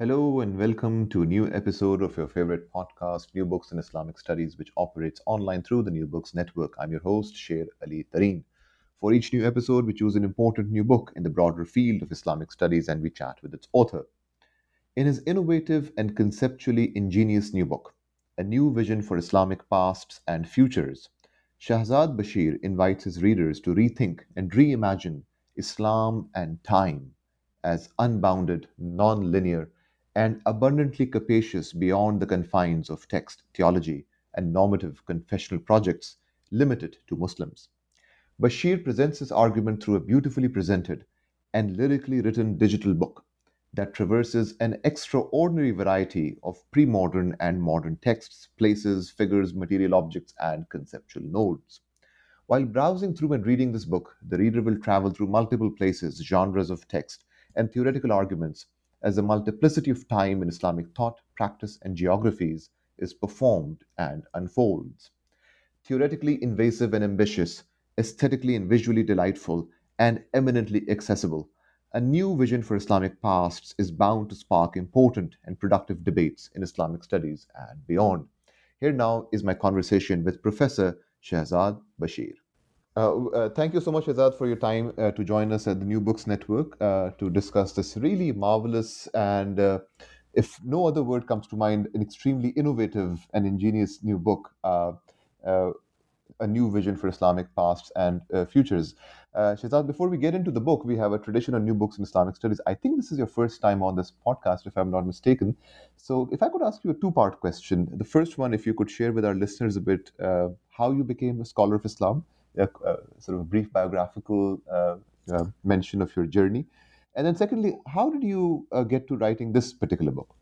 Hello and welcome to a new episode of your favorite podcast, New Books in Islamic Studies, which operates online through the New Books Network. I'm your host, Sher Ali Tareen. For each new episode, we choose an important new book in the broader field of Islamic studies and we chat with its author. In his innovative and conceptually ingenious new book, A New Vision for Islamic Pasts and Futures, Shahzad Bashir invites his readers to rethink and reimagine Islam and time as unbounded, non linear, and abundantly capacious beyond the confines of text, theology, and normative confessional projects limited to Muslims. Bashir presents his argument through a beautifully presented and lyrically written digital book that traverses an extraordinary variety of pre modern and modern texts, places, figures, material objects, and conceptual nodes. While browsing through and reading this book, the reader will travel through multiple places, genres of text, and theoretical arguments as a multiplicity of time in Islamic thought, practice, and geographies is performed and unfolds. Theoretically invasive and ambitious, aesthetically and visually delightful, and eminently accessible, a new vision for Islamic pasts is bound to spark important and productive debates in Islamic studies and beyond. Here now is my conversation with Professor Shahzad Bashir. Uh, uh, thank you so much, Shahzad, for your time uh, to join us at the New Books Network uh, to discuss this really marvelous and, uh, if no other word comes to mind, an extremely innovative and ingenious new book, A New Vision for Islamic Pasts and Futures. Uh, Shahzad, before we get into the book, we have a tradition on new books in Islamic studies. I think this is your first time on this podcast, if I'm not mistaken. So, if I could ask you a two part question. The first one, if you could share with our listeners a bit how you became a scholar of Islam a, a sort of brief biographical uh, uh, mention of your journey? And then, secondly, how did you uh, get to writing this particular book?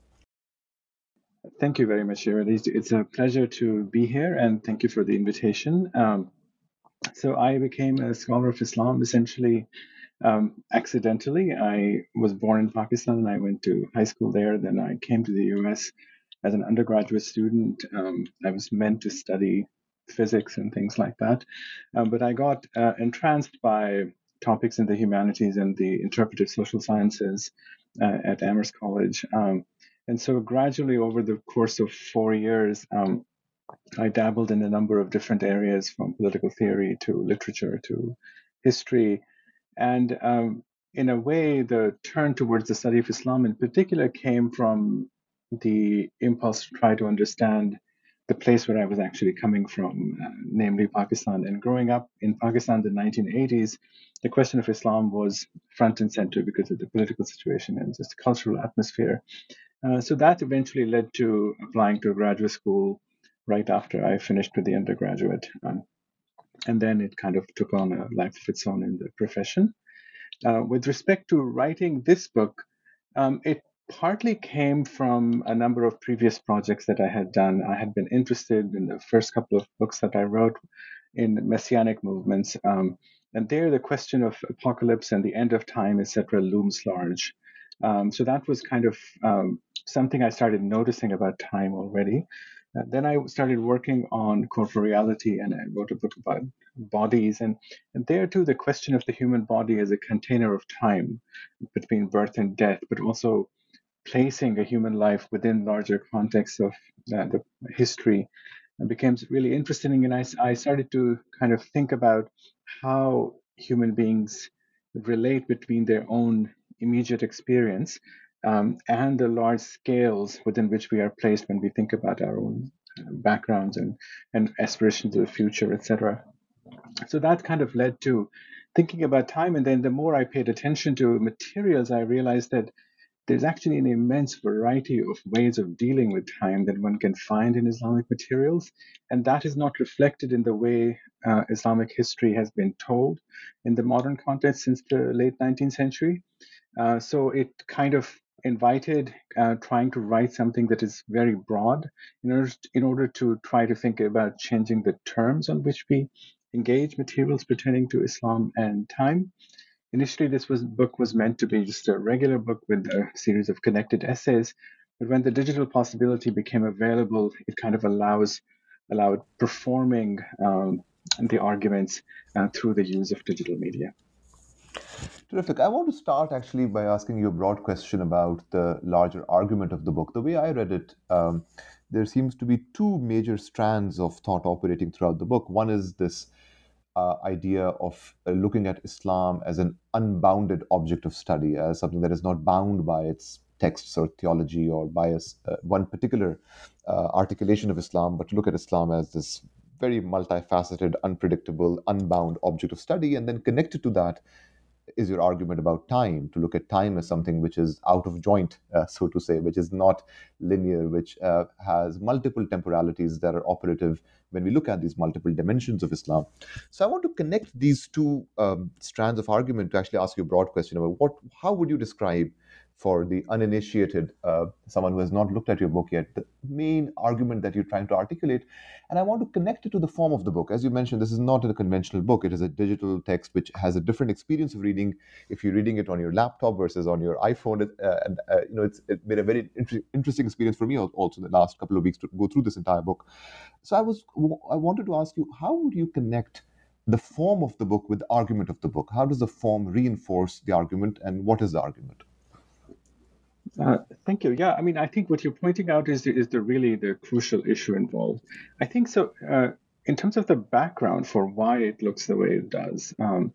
Thank you very much, Jared. It's a pleasure to be here, and thank you for the invitation. Um, so, I became a scholar of Islam essentially um, accidentally. I was born in Pakistan and I went to high school there. Then I came to the US as an undergraduate student. Um, I was meant to study physics and things like that. Um, but I got uh, entranced by topics in the humanities and the interpretive social sciences uh, at Amherst College. Um, and so gradually over the course of four years, um, I dabbled in a number of different areas from political theory to literature to history. And um, in a way, the turn towards the study of Islam in particular came from the impulse to try to understand the place where I was actually coming from, uh, namely Pakistan. And growing up in Pakistan in the 1980s, the question of Islam was front and center because of the political situation and just cultural atmosphere. Uh, so that eventually led to applying to graduate school right after I finished with the undergraduate. Um, and then it kind of took on a life of its own in the profession. Uh, with respect to writing this book, um, it partly came from a number of previous projects that I had done. I had been interested in the first couple of books that I wrote in messianic movements. Um, and there, the question of apocalypse and the end of time, etc., looms large. Um, so that was kind of um, something I started noticing about time already. Uh, then I started working on corporeality and I wrote a book about bodies. And, and there, too, the question of the human body as a container of time between birth and death, but also placing a human life within larger contexts of uh, the history became really interesting. And I, I started to kind of think about how human beings relate between their own immediate experience um, and the large scales within which we are placed when we think about our own uh, backgrounds and, and aspirations to the future, etc. So that kind of led to thinking about time. And then the more I paid attention to materials, I realized that there's actually an immense variety of ways of dealing with time that one can find in Islamic materials, and that is not reflected in the way uh, Islamic history has been told in the modern context since the late 19th century. Uh, so it kind of invited uh, trying to write something that is very broad in order, in order to try to think about changing the terms on which we engage materials pertaining to Islam and time. Initially, this was, book was meant to be just a regular book with a series of connected essays, but when the digital possibility became available, it kind of allows allowed performing um, the arguments uh, through the use of digital media. Terrific. I want to start actually by asking you a broad question about the larger argument of the book. The way I read it, um, there seems to be two major strands of thought operating throughout the book. One is this uh, idea of uh, looking at Islam as an unbounded object of study, as something that is not bound by its texts or theology or by a, uh, one particular uh, articulation of Islam, but to look at Islam as this very multifaceted, unpredictable, unbound object of study, and then connected to that is your argument about time to look at time as something which is out of joint uh, so to say which is not linear which uh, has multiple temporalities that are operative when we look at these multiple dimensions of islam. So i want to connect these two um, strands of argument to actually ask you a broad question about what how would you describe for the uninitiated, uh, someone who has not looked at your book yet, the main argument that you're trying to articulate. And I want to connect it to the form of the book. As you mentioned, this is not a conventional book, it is a digital text which has a different experience of reading if you're reading it on your laptop versus on your iPhone. Uh, and, uh, you know, it's it made a very inter- interesting experience for me also in the last couple of weeks to go through this entire book. So I was, I wanted to ask you, how would you connect the form of the book with the argument of the book? How does the form reinforce the argument and what is the argument? Uh, thank you. Yeah, I mean, I think what you're pointing out is the, is the really the crucial issue involved. I think so. Uh, in terms of the background for why it looks the way it does, um,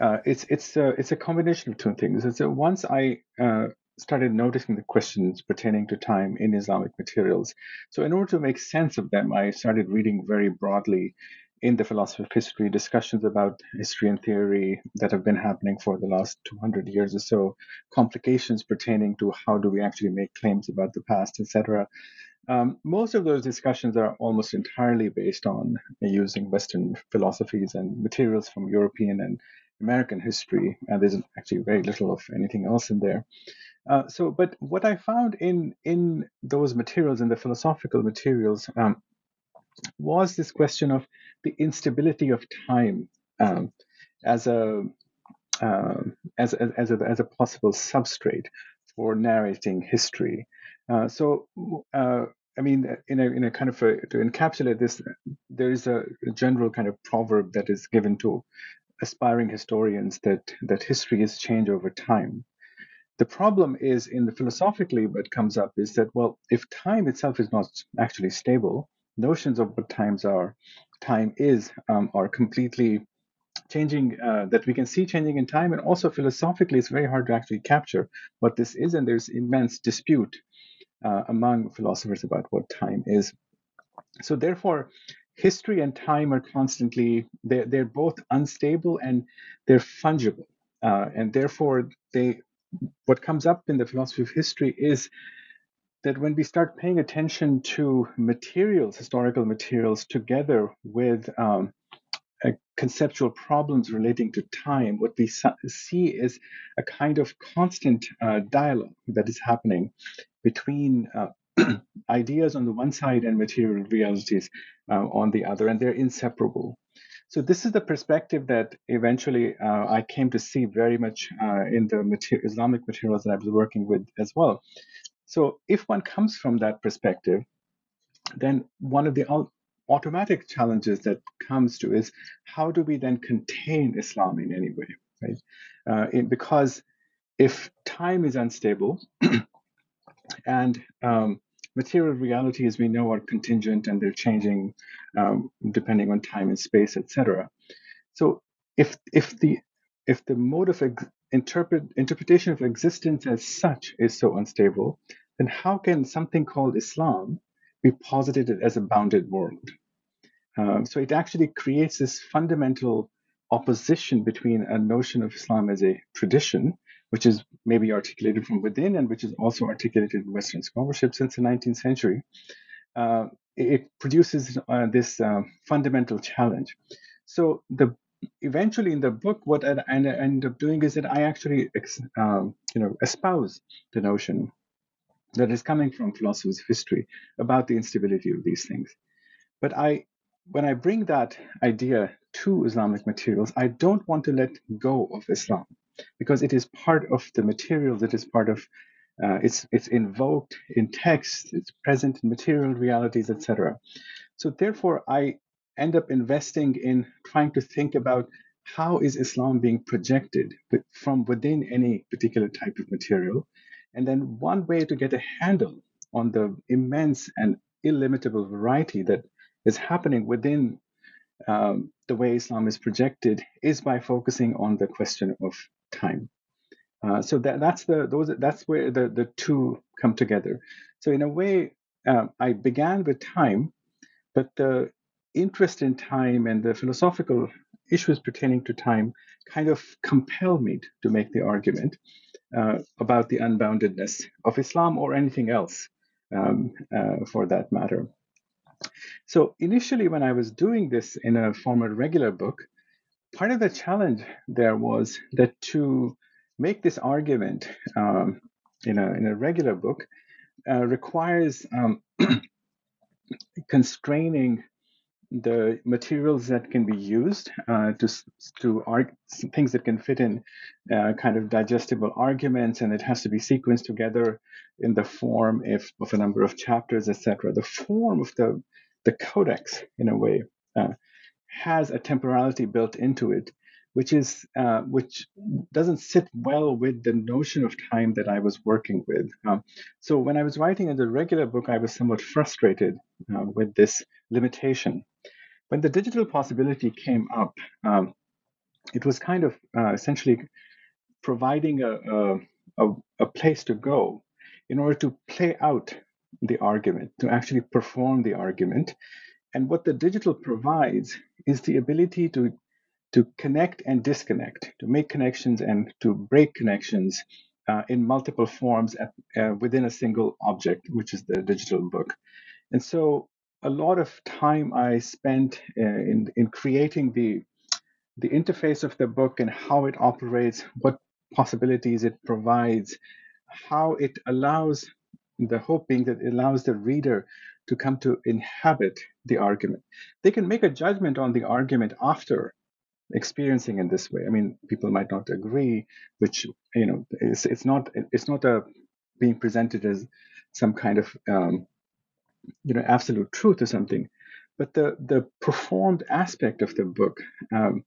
uh, it's it's a, it's a combination of two things. It's a, once I uh, started noticing the questions pertaining to time in Islamic materials. So, in order to make sense of them, I started reading very broadly in the philosophy of history, discussions about history and theory that have been happening for the last 200 years or so, complications pertaining to how do we actually make claims about the past, etc. Um, most of those discussions are almost entirely based on using Western philosophies and materials from European and American history, and there's actually very little of anything else in there. Uh, so, but what I found in in those materials, in the philosophical materials, um, was this question of the instability of time um, as a uh, as, as, a, as a possible substrate for narrating history. Uh, so, uh, I mean, in a, in a kind of a, to encapsulate this, there is a, a, general kind of proverb that is given to aspiring historians that that history is change over time. The problem is in the philosophically what comes up is that well, if time itself is not actually stable, notions of what times are, time is, um, are completely changing uh, that we can see changing in time and also philosophically it's very hard to actually capture what this is and there's immense dispute uh, among philosophers about what time is. So therefore history and time are constantly they're, they're both unstable and they're fungible uh, and therefore they what comes up in the philosophy of history is that when we start paying attention to materials, historical materials, together with um, conceptual problems relating to time, what we see is a kind of constant uh, dialogue that is happening between uh, ideas on the one side and material realities uh, on the other, and they're inseparable. So this is the perspective that eventually uh, I came to see very much uh, in the mater- Islamic materials that I was working with as well. So if one comes from that perspective, then one of the automatic challenges that comes to is how do we then contain Islam in any way, right? Uh, in, because if time is unstable and um, material realities as we know are contingent and they're changing um, depending on time and space, etc. So if if the if the mode of ex- interpret, interpretation of existence as such is so unstable, then how can something called Islam be posited as a bounded world? Um, so it actually creates this fundamental opposition between a notion of Islam as a tradition, which is maybe articulated from within and which is also articulated in Western scholarship since the 19th century. Uh, it produces uh, this uh, fundamental challenge. So the eventually in the book, what I, end up doing is that I actually, um, you know, espouse the notion that is coming from philosophers of history about the instability of these things. But I, when I bring that idea to Islamic materials, I don't want to let go of Islam because it is part of the materials. It is part of uh, it's it's invoked in text. It's present in material realities, etc. So therefore, I end up investing in trying to think about how is Islam being projected from within any particular type of material, and then one way to get a handle on the immense and illimitable variety that is happening within um, the way Islam is projected is by focusing on the question of time. Uh, so that, that's the those that's where the, the two come together. So in a way, um, I began with time, but the interest in time and the philosophical issues pertaining to time kind of compel me to make the argument uh, about the unboundedness of Islam or anything else um, uh, for that matter. So initially, when I was doing this in a former regular book, part of the challenge there was that to make this argument um, in, a, in a regular book uh, requires um, constraining the materials that can be used uh, to to arg- things that can fit in uh, kind of digestible arguments, and it has to be sequenced together in the form if, of a number of chapters, etc. The form of the the codex, in a way, uh, has a temporality built into it, which is uh, which doesn't sit well with the notion of time that I was working with. Um, so when I was writing in the regular book, I was somewhat frustrated uh, with this limitation. When the digital possibility came up, um, it was kind of uh, essentially providing a, a, a place to go in order to play out the argument, to actually perform the argument. And what the digital provides is the ability to to connect and disconnect, to make connections and to break connections uh, in multiple forms at, uh, within a single object, which is the digital book. And so, a lot of time I spent uh, in in creating the the interface of the book and how it operates, what possibilities it provides, how it allows the hope being that it allows the reader to come to inhabit the argument. They can make a judgment on the argument after experiencing in this way. I mean, people might not agree, which you know, it's it's not it's not a being presented as some kind of um, you know absolute truth or something, but the the performed aspect of the book. Um,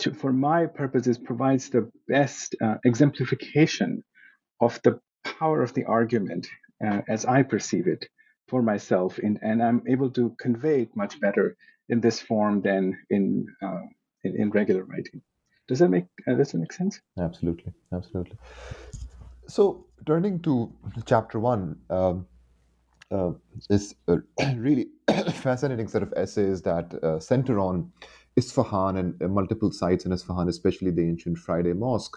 to, for my purposes, provides the best uh, exemplification of the power of the argument uh, as I perceive it for myself, in, and I'm able to convey it much better in this form than in uh, in, in regular writing. Does that make uh, does that make sense? Absolutely, absolutely. So turning to chapter one, um, uh, is a really fascinating set of essays that uh, center on Isfahan and uh, multiple sites in Isfahan, especially the ancient Friday Mosque.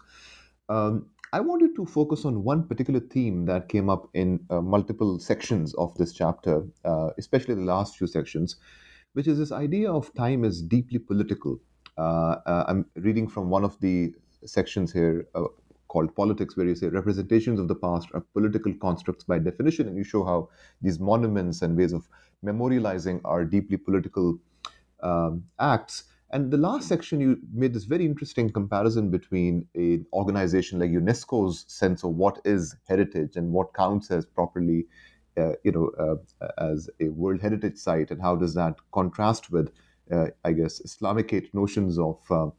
Um, I wanted to focus on one particular theme that came up in uh, multiple sections of this chapter, uh, especially the last few sections, which is this idea of time as deeply political. Uh, uh, I'm reading from one of the sections here uh, called Politics, where you say representations of the past are political constructs by definition, and you show how these monuments and ways of memorializing are deeply political um, acts. And the last section, you made this very interesting comparison between an organization like UNESCO's sense of what is heritage and what counts as properly, uh, you know, uh, as a World Heritage Site, and how does that contrast with I guess, Islamicate notions of uh,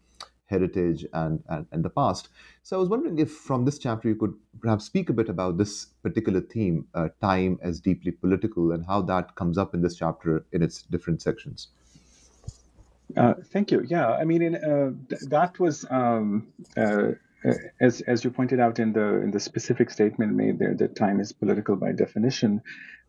heritage and, and, and the past. So I was wondering if from this chapter you could perhaps speak a bit about this particular theme, uh, time as deeply political, and how that comes up in this chapter in its different sections. Uh, thank you. Yeah, I mean, in, uh, th- that was um, uh, as as you pointed out in the in the specific statement made there that time is political by definition,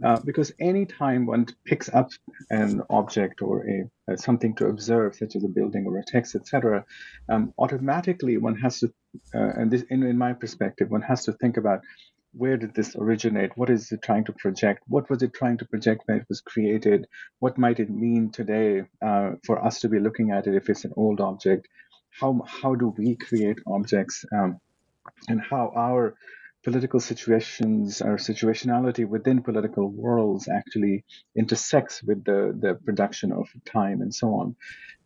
uh, because any time one picks up an object or a, a, something to observe, such as a building or a text, etc., um, automatically one has to, uh, and this in, in my perspective, one has to think about where did this originate? What is it trying to project? What was it trying to project when it was created? What might it mean today uh, for us to be looking at it if it's an old object? How, how do we create objects? Um, and how our political situations or situationality within political worlds actually intersects with the, the production of time and so on.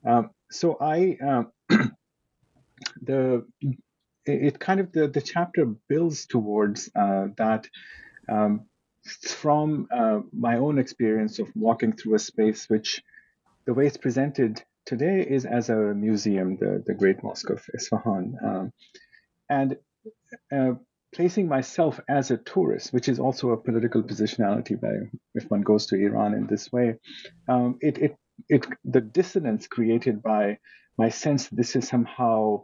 Um, so I uh, the it kind of the, the chapter builds towards uh, that um, from uh, my own experience of walking through a space which the way it's presented today is as a museum the, the great mosque of isfahan um, and uh, placing myself as a tourist which is also a political positionality by if one goes to iran in this way um, it, it, it the dissonance created by my sense this is somehow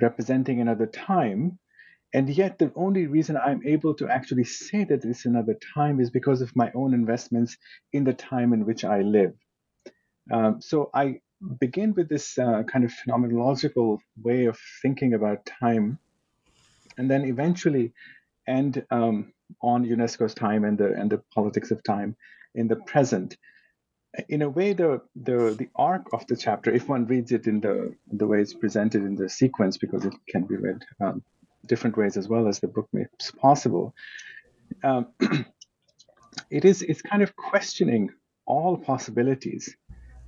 representing another time. And yet, the only reason I'm able to actually say that this is another time is because of my own investments in the time in which I live. Um, so I begin with this uh, kind of phenomenological way of thinking about time, and then eventually end um, on UNESCO's time and the and the politics of time in the present. In a way, the, the the arc of the chapter, if one reads it in the the way it's presented in the sequence, because it can be read um, different ways as well as the book makes possible, um, it is it's kind of questioning all possibilities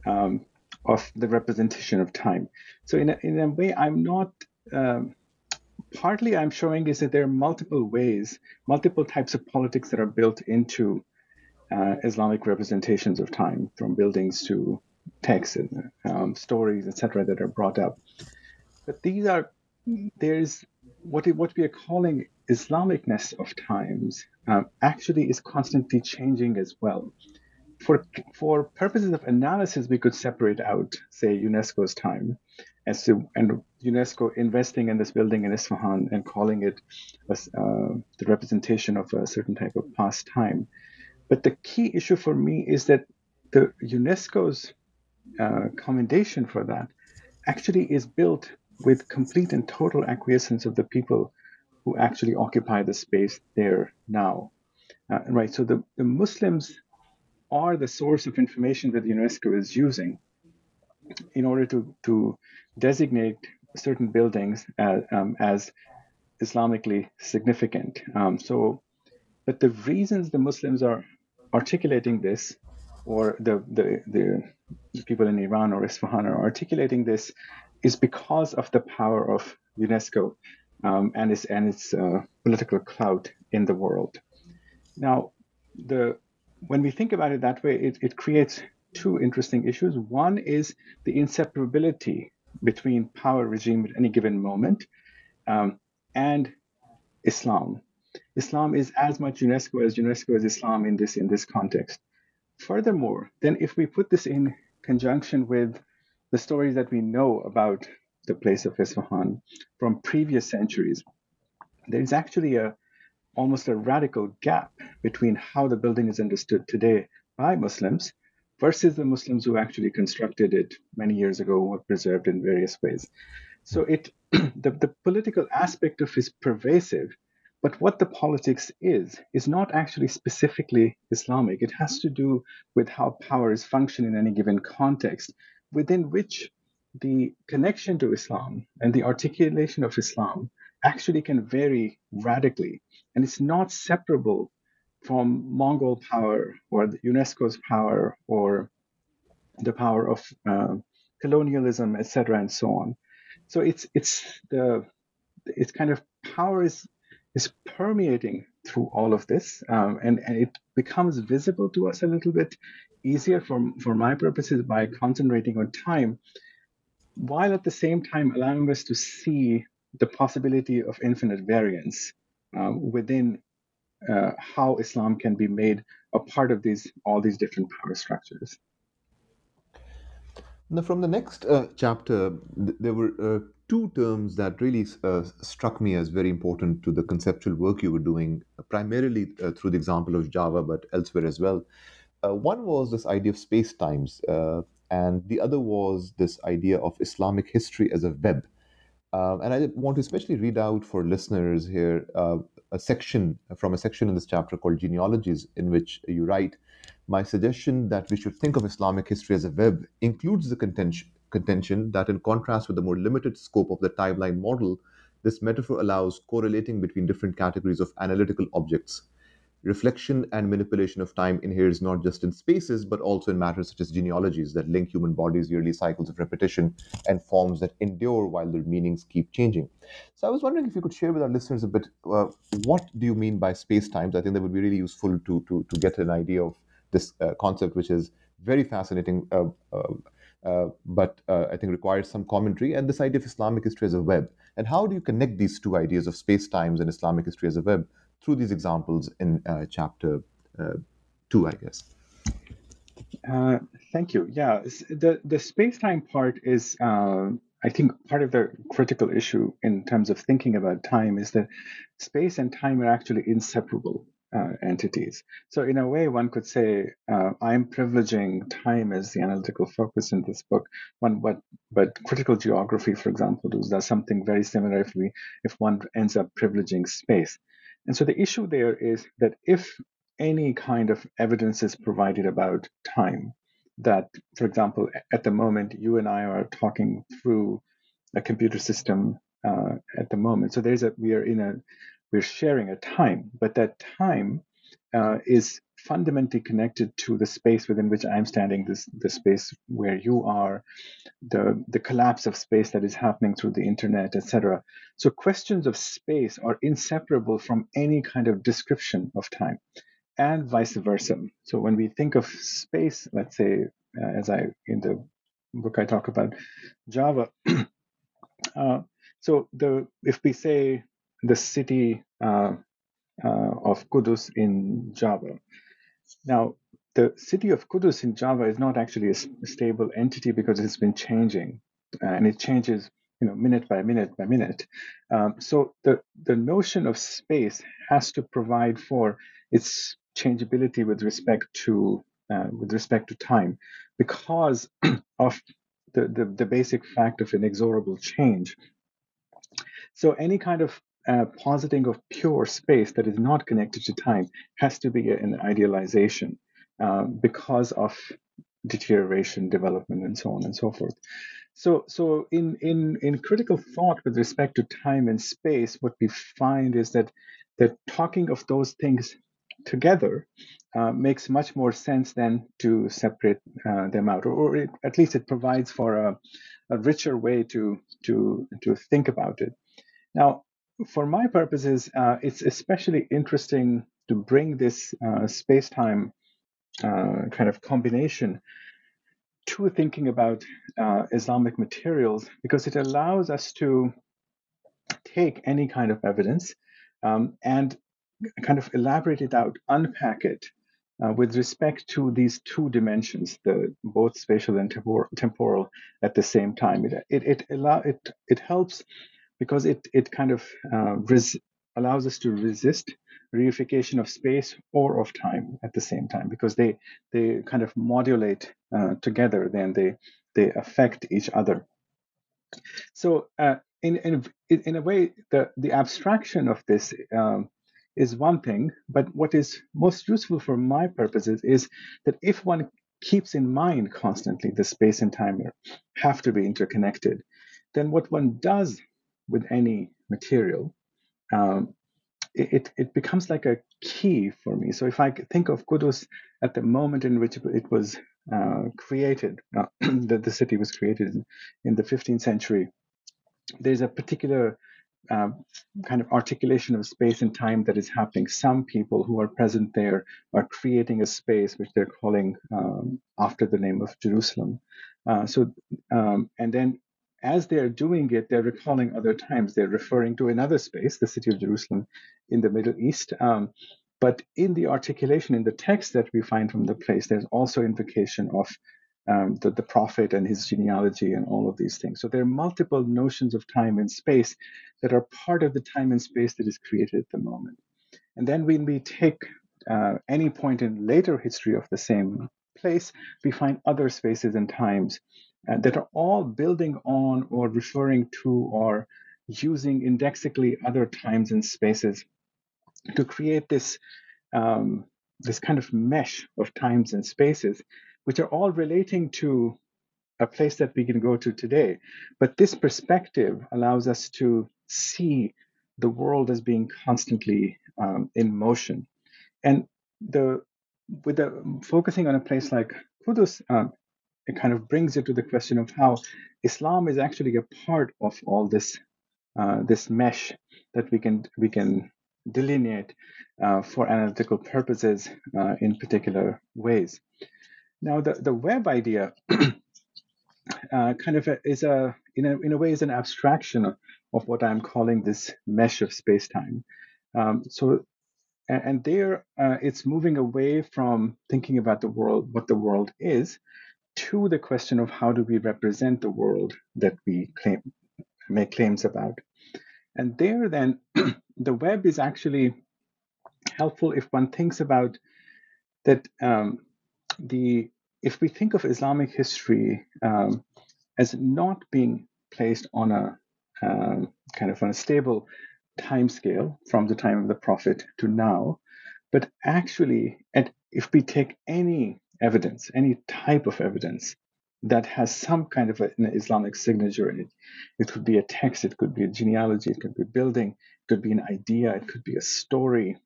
um, of the representation of time. So in a, in a way, I'm not. Um, partly, I'm showing is that there are multiple ways, multiple types of politics that are built into uh, Islamic representations of time, from buildings to texts and um, stories, etc., that are brought up. But these are there's what what we are calling Islamicness of times um, actually is constantly changing as well. For for purposes of analysis, we could separate out, say, UNESCO's time, to and UNESCO investing in this building in Isfahan and calling it as, uh, the representation of a certain type of past time. But the key issue for me is that the UNESCO's uh, commendation for that actually is built with complete and total acquiescence of the people who actually occupy the space there now. Uh, right, so the, the Muslims are the source of information that UNESCO is using in order to, to designate certain buildings as, um, as Islamically significant. Um, so, but the reasons the Muslims are articulating this, or the, the, the people in Iran or Isfahan are articulating this, is because of the power of UNESCO um, and its and its uh, political clout in the world. Now, the when we think about it that way, it, it creates two interesting issues. One is the inseparability between power regime at any given moment um, and Islam. Islam is as much UNESCO as UNESCO is Islam in this in this context. Furthermore, then if we put this in conjunction with the stories that we know about the place of Isfahan from previous centuries, there is actually a almost a radical gap between how the building is understood today by Muslims versus the Muslims who actually constructed it many years ago or preserved in various ways. So it the, the political aspect of it is pervasive but what the politics is, is not actually specifically Islamic. It has to do with how powers function in any given context, within which the connection to Islam and the articulation of Islam actually can vary radically. And it's not separable from Mongol power or UNESCO's power or the power of uh, colonialism, etc., and so on. So it's it's the it's kind of power is is permeating through all of this, um, and, and it becomes visible to us a little bit easier for, for my purposes by concentrating on time, while at the same time allowing us to see the possibility of infinite variance um, within uh, how Islam can be made a part of these all these different power structures. Now, from the next uh, chapter, th- there were uh, two terms that really uh, struck me as very important to the conceptual work you were doing, primarily uh, through the example of Java, but elsewhere as well. Uh, one was this idea of space times, uh, and the other was this idea of Islamic history as a web. Uh, and I want to especially read out for listeners here uh, a section from a section in this chapter called Genealogies, in which you write My suggestion that we should think of Islamic history as a web includes the contention, contention that, in contrast with the more limited scope of the timeline model, this metaphor allows correlating between different categories of analytical objects reflection and manipulation of time inheres not just in spaces, but also in matters such as genealogies that link human bodies' yearly cycles of repetition and forms that endure while their meanings keep changing. So I was wondering if you could share with our listeners a bit uh, what do you mean by space times? I think that would be really useful to, to, to get an idea of this uh, concept, which is very fascinating. Uh, uh, uh but uh, I think requires some commentary, and this idea of Islamic history as a web. And how do you connect these two ideas of space times and Islamic history as a web through these examples in uh, chapter uh, two, I guess. Uh, thank you. Yeah, the the space time part is, uh, I think, part of the critical issue in terms of thinking about time is that space and time are actually inseparable uh, entities. So, in a way, one could say uh, I'm privileging time as the analytical focus in this book. One, but but critical geography, for example, does something very similar if we if one ends up privileging space. And so the issue there is that if any kind of evidence is provided about time, that, for example, at the moment, you and I are talking through a computer system uh, at the moment. So there's a, we are in a, we're sharing a time, but that time uh, is fundamentally connected to the space within which I'm standing, this the space where you are, the the collapse of space that is happening through the internet, etc. So questions of space are inseparable from any kind of description of time, and vice versa. So when we think of space, let's say, uh, as I in the book I talk about Java. uh, so the if we say the city uh, of Kudus in Java. Now, the city of Kudus in Java is not actually a stable entity because it's been changing, uh, and it changes, you know, minute by minute by minute. Um, so the the notion of space has to provide for its changeability with respect to uh, with respect to time, because of the, the, the basic fact of inexorable change. So any kind of uh, positing of pure space that is not connected to time has to be an idealization uh, because of deterioration, development, and so on and so forth. So, so in, in, in critical thought with respect to time and space, what we find is that that talking of those things together uh, makes much more sense than to separate uh, them out, or, it, at least it provides for a, a richer way to to to think about it. Now, for my purposes, uh, it's especially interesting to bring this uh, space time uh, kind of combination to thinking about uh, Islamic materials because it allows us to take any kind of evidence um, and kind of elaborate it out, unpack it. Uh, with respect to these two dimensions, the both spatial and tempor- temporal at the same time, it it it, allow, it, it helps because it it kind of uh, res- allows us to resist reification of space or of time at the same time because they they kind of modulate uh, together then they they affect each other. So uh, in, in in a way the the abstraction of this um, is one thing but what is most useful for my purposes is that if one keeps in mind constantly the space and time have to be interconnected then what one does with any material, um, it, it becomes like a key for me. So if I think of Kudus at the moment in which it was uh, created, uh, that the city was created in, the 15th century, there's a particular uh, kind of articulation of space and time that is happening. Some people who are present there are creating a space which they're calling um, after the name of Jerusalem. Uh, so, um, and then as they're doing it, they're recalling other times. They're referring to another space, the city of Jerusalem in the Middle East. Um, but in the articulation, in the text that we find from the place, there's also invocation of um, the, the prophet and his genealogy and all of these things. So there are multiple notions of time and space that are part of the time and space that is created at the moment. And then when we take uh, any point in later history of the same place, we find other spaces and times uh, that are all building on or referring to or using indexically other times and spaces to create this um, this kind of mesh of times and spaces, which are all relating to a place that we can go to today. But this perspective allows us to see the world as being constantly um, in motion. And the with the focusing on a place like Kudus, um, it kind of brings it to the question of how Islam is actually a part of all this uh, this mesh that we can we can delineate uh, for analytical purposes uh, in particular ways. Now, the, the web idea uh, kind of a, is a in, a in a way is an abstraction of, of what I'm calling this mesh of space-time. Um, so, and, and there uh, it's moving away from thinking about the world, what the world is, to the question of how do we represent the world that we claim make claims about. And there, then, the web is actually helpful if one thinks about that um, the if we think of Islamic history um, as not being placed on a um, kind of on a stable time scale from the time of the Prophet to now, but actually, and if we take any evidence, any type of evidence that has some kind of an Islamic signature in it. It could be a text, it could be a genealogy, it could be a building, it could be an idea, it could be a story.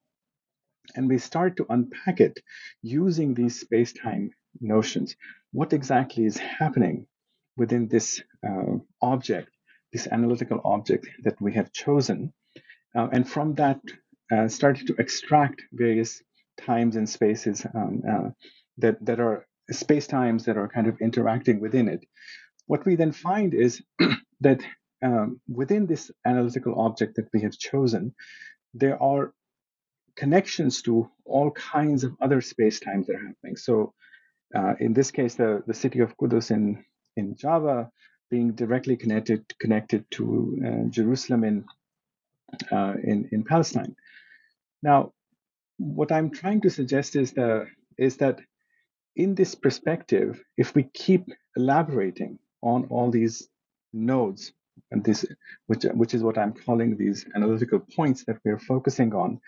And we start to unpack it using these space time notions. What exactly is happening within this uh, object, this analytical object that we have chosen? Uh, and from that, uh, started to extract various times and spaces um, uh, that, that are space times that are kind of interacting within it. What we then find is that um, within this analytical object that we have chosen, there are connections to all kinds of other space times that are happening. So, uh, in this case, the, the city of Kudus in, in Java being directly connected connected to uh, Jerusalem in, uh, in in Palestine. Now, what I'm trying to suggest is the is that in this perspective, if we keep elaborating on all these nodes, and this, which, which is what I'm calling these analytical points that we're focusing on,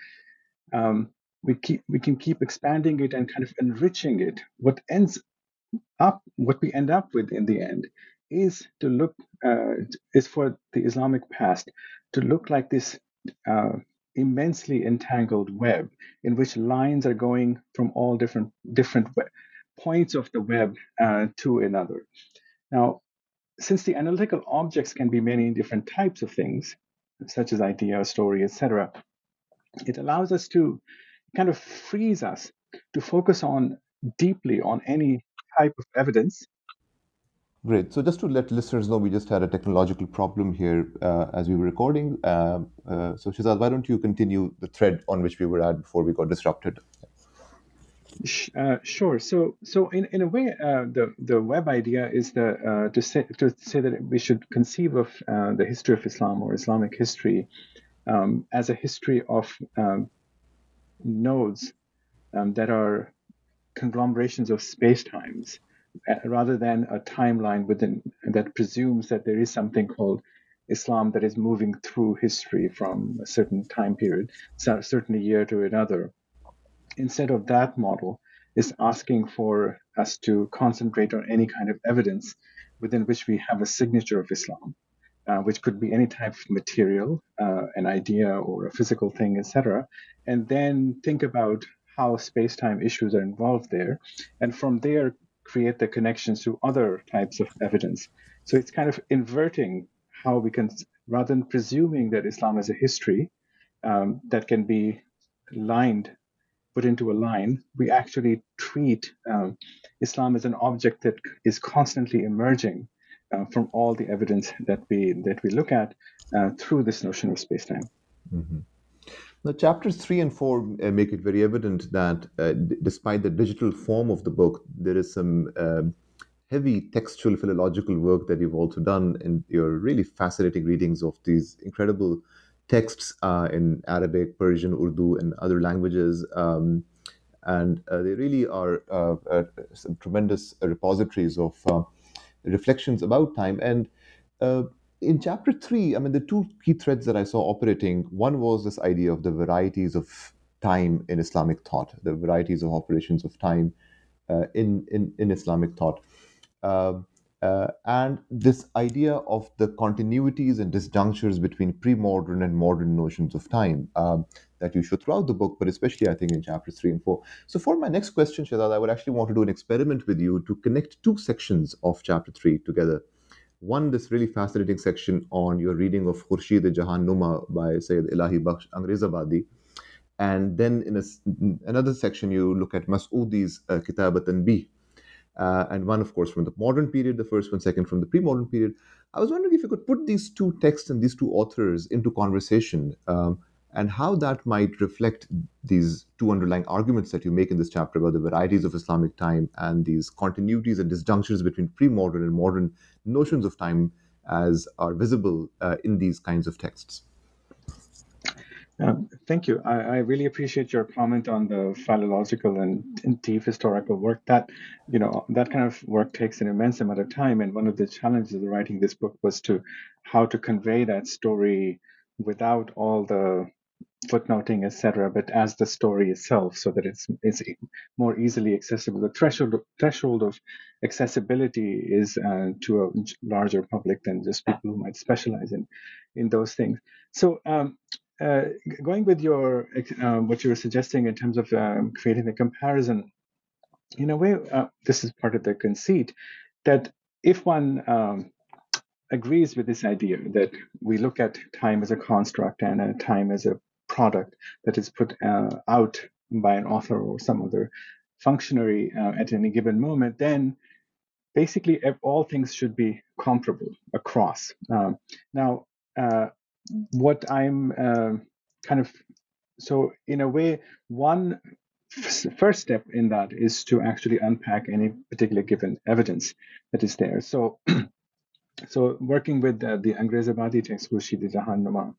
um, we keep we can keep expanding it and kind of enriching it. What ends up, what we end up with in the end, is to look uh, is for the Islamic past to look like this uh, immensely entangled web in which lines are going from all different different points of the web uh, to another. Now, since the analytical objects can be many different types of things, such as idea, story, etc., it allows us to kind of frees us to focus on deeply on any type of evidence. Great. So, just to let listeners know, we just had a technological problem here uh, as we were recording. Uh, uh, so, Shahzad, why don't you continue the thread on which we were at before we got disrupted? Uh, sure. So, so in, in a way, uh, the the web idea is the uh, to say to say that we should conceive of uh, the history of Islam or Islamic history um, as a history of um, nodes um, that are conglomerations of space times, uh, rather than a timeline within that presumes that there is something called Islam that is moving through history from a certain time period, certainly year to another instead of that model, is asking for us to concentrate on any kind of evidence within which we have a signature of Islam, uh, which could be any type of material, uh, an idea or a physical thing, etc., and then think about how space-time issues are involved there, and from there create the connections to other types of evidence. So it's kind of inverting how we can, rather than presuming that Islam is a history um, that can be lined put into a line, we actually treat um, Islam as an object that is constantly emerging uh, from all the evidence that we that we look at uh, through this notion of space-time. Mm-hmm. Now, chapters three and four uh, make it very evident that, uh, d- despite the digital form of the book, there is some um, heavy textual philological work that you've also done and your really fascinating readings of these incredible texts uh, in Arabic, Persian, Urdu, and other languages. Um, and uh, they really are uh, uh some tremendous repositories of uh, reflections about time. And uh, in chapter three, I mean, the two key threads that I saw operating one was this idea of the varieties of time in Islamic thought, the varieties of operations of time in, in, in Islamic thought. Uh, and this idea of the continuities and disjunctures between pre-modern and modern notions of time um, that you show throughout the book, but especially I think in chapters three and four. So for my next question, Shahzad, I would actually want to do an experiment with you to connect two sections of chapter three together. One, this really fascinating section on your reading of Khurshid Jahan Numa by Sayyid Ilahi Bakhsh Angrezabadi. And then in a, another section, you look at Mas'udi's uh, Kitab Tanbih, uh, and one, of course, from the modern period, the first one, second from the pre modern period. I was wondering if you could put these two texts and these two authors into conversation um, and how that might reflect these two underlying arguments that you make in this chapter about the varieties of Islamic time and these continuities and disjunctures between pre modern and modern notions of time as are visible uh, in these kinds of texts. Thank you. I, I, really appreciate your comment on the philological and, and, deep historical work. That you know that kind of work takes an immense amount of time, and one of the challenges of writing this book was to how to convey that story without all the footnoting, etc., but as the story itself, so that it's it's more easily accessible. The threshold threshold of accessibility is uh, to a larger public than just people who might specialize in in those things. So um, uh, going with your uh, what you were suggesting in terms of um, creating the comparison, in a way, uh, this is part of the conceit that if one um, agrees with this idea that we look at time as a construct and a time as a product that is put uh, out by an author or some other functionary uh, at any given moment, then basically all things should be comparable across. Um, now, what I'm uh, kind of so in a way one first step in that is to actually unpack any particular given evidence that is there. So so working with uh, the Angrezabadi text Khurshid Jahan Numa.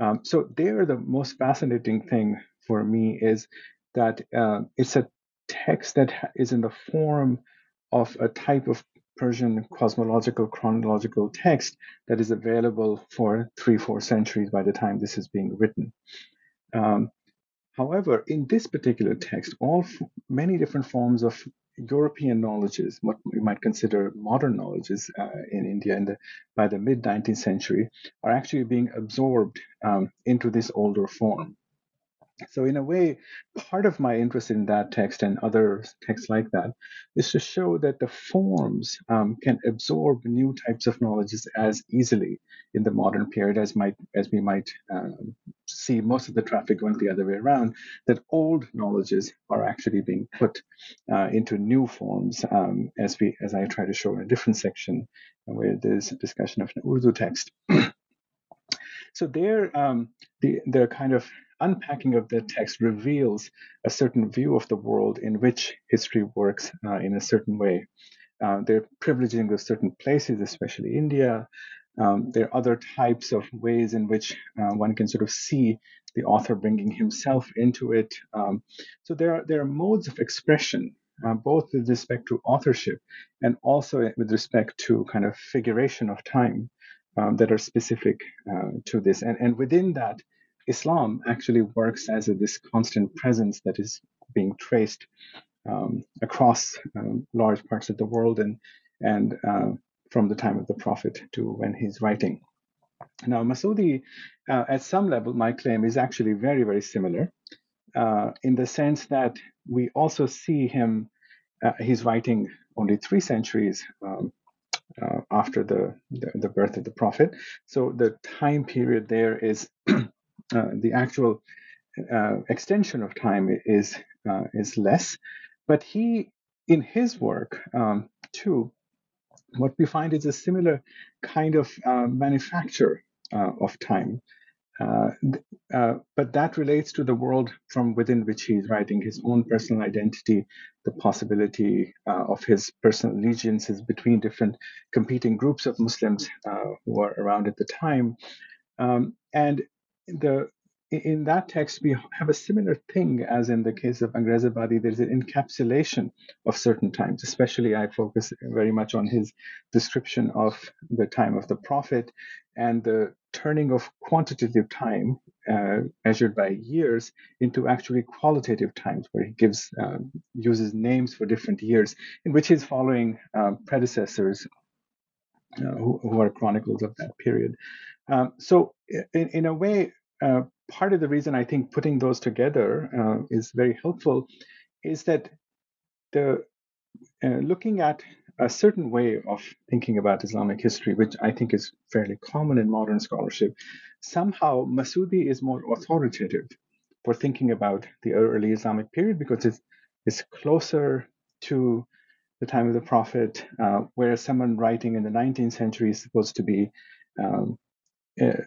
Um, so there the most fascinating thing for me is that uh, it's a text that is in the form of a type of Persian cosmological chronological text that is available for three, four centuries by the time this is being written. Um, however, in this particular text, all many different forms of European knowledges, what we might consider modern knowledges uh, in India in the, by the mid 19th century, are actually being absorbed um, into this older form. So, in a way, part of my interest in that text and other texts like that is to show that the forms um, can absorb new types of knowledges as easily in the modern period as might as we might um, see most of the traffic going the other way around. That old knowledges are actually being put uh, into new forms, um, as we as I try to show in a different section where there's a discussion of an Urdu text. so there, um, the the kind of unpacking of the text reveals a certain view of the world in which history works uh, in a certain way. Uh, they're privileging the certain places, especially India. Um, there are other types of ways in which uh, one can sort of see the author bringing himself into it. Um, so there are there are modes of expression, uh, both with respect to authorship and also with respect to kind of figuration of time, um, that are specific uh, to this. And and within that, Islam actually works as a, this constant presence that is being traced um, across um, large parts of the world and and uh, from the time of the Prophet to when he's writing. Now, Masudi, uh, at some level, my claim is actually very, very similar uh, in the sense that we also see him, uh, he's writing only three centuries um, uh, after the, the, the, birth of the Prophet. So the time period there is the actual uh, extension of time is uh, is less. But he, in his work um, too, what we find is a similar kind of uh, manufacture uh, of time. but that relates to the world from within which he's writing his own personal identity, the possibility of his personal allegiances between different competing groups of Muslims who were around at the time, um, and the in that text, we have a similar thing as in the case of Angrezabadi. There's an encapsulation of certain times. Especially, I focus very much on his description of the time of the Prophet and the turning of quantitative time uh, measured by years into actually qualitative times, where he gives uh, uses names for different years, in which he's following uh, predecessors who, who, are chronicles of that period. Um, so, in, in, a way, uh, part of the reason I think putting those together uh, is very helpful is that the looking at a certain way of thinking about Islamic history, which I think is fairly common in modern scholarship, somehow Masudi is more authoritative for thinking about the early Islamic period because it's, it's closer to the time of the Prophet, uh, whereas someone writing in the 19th century is supposed to be um, uh,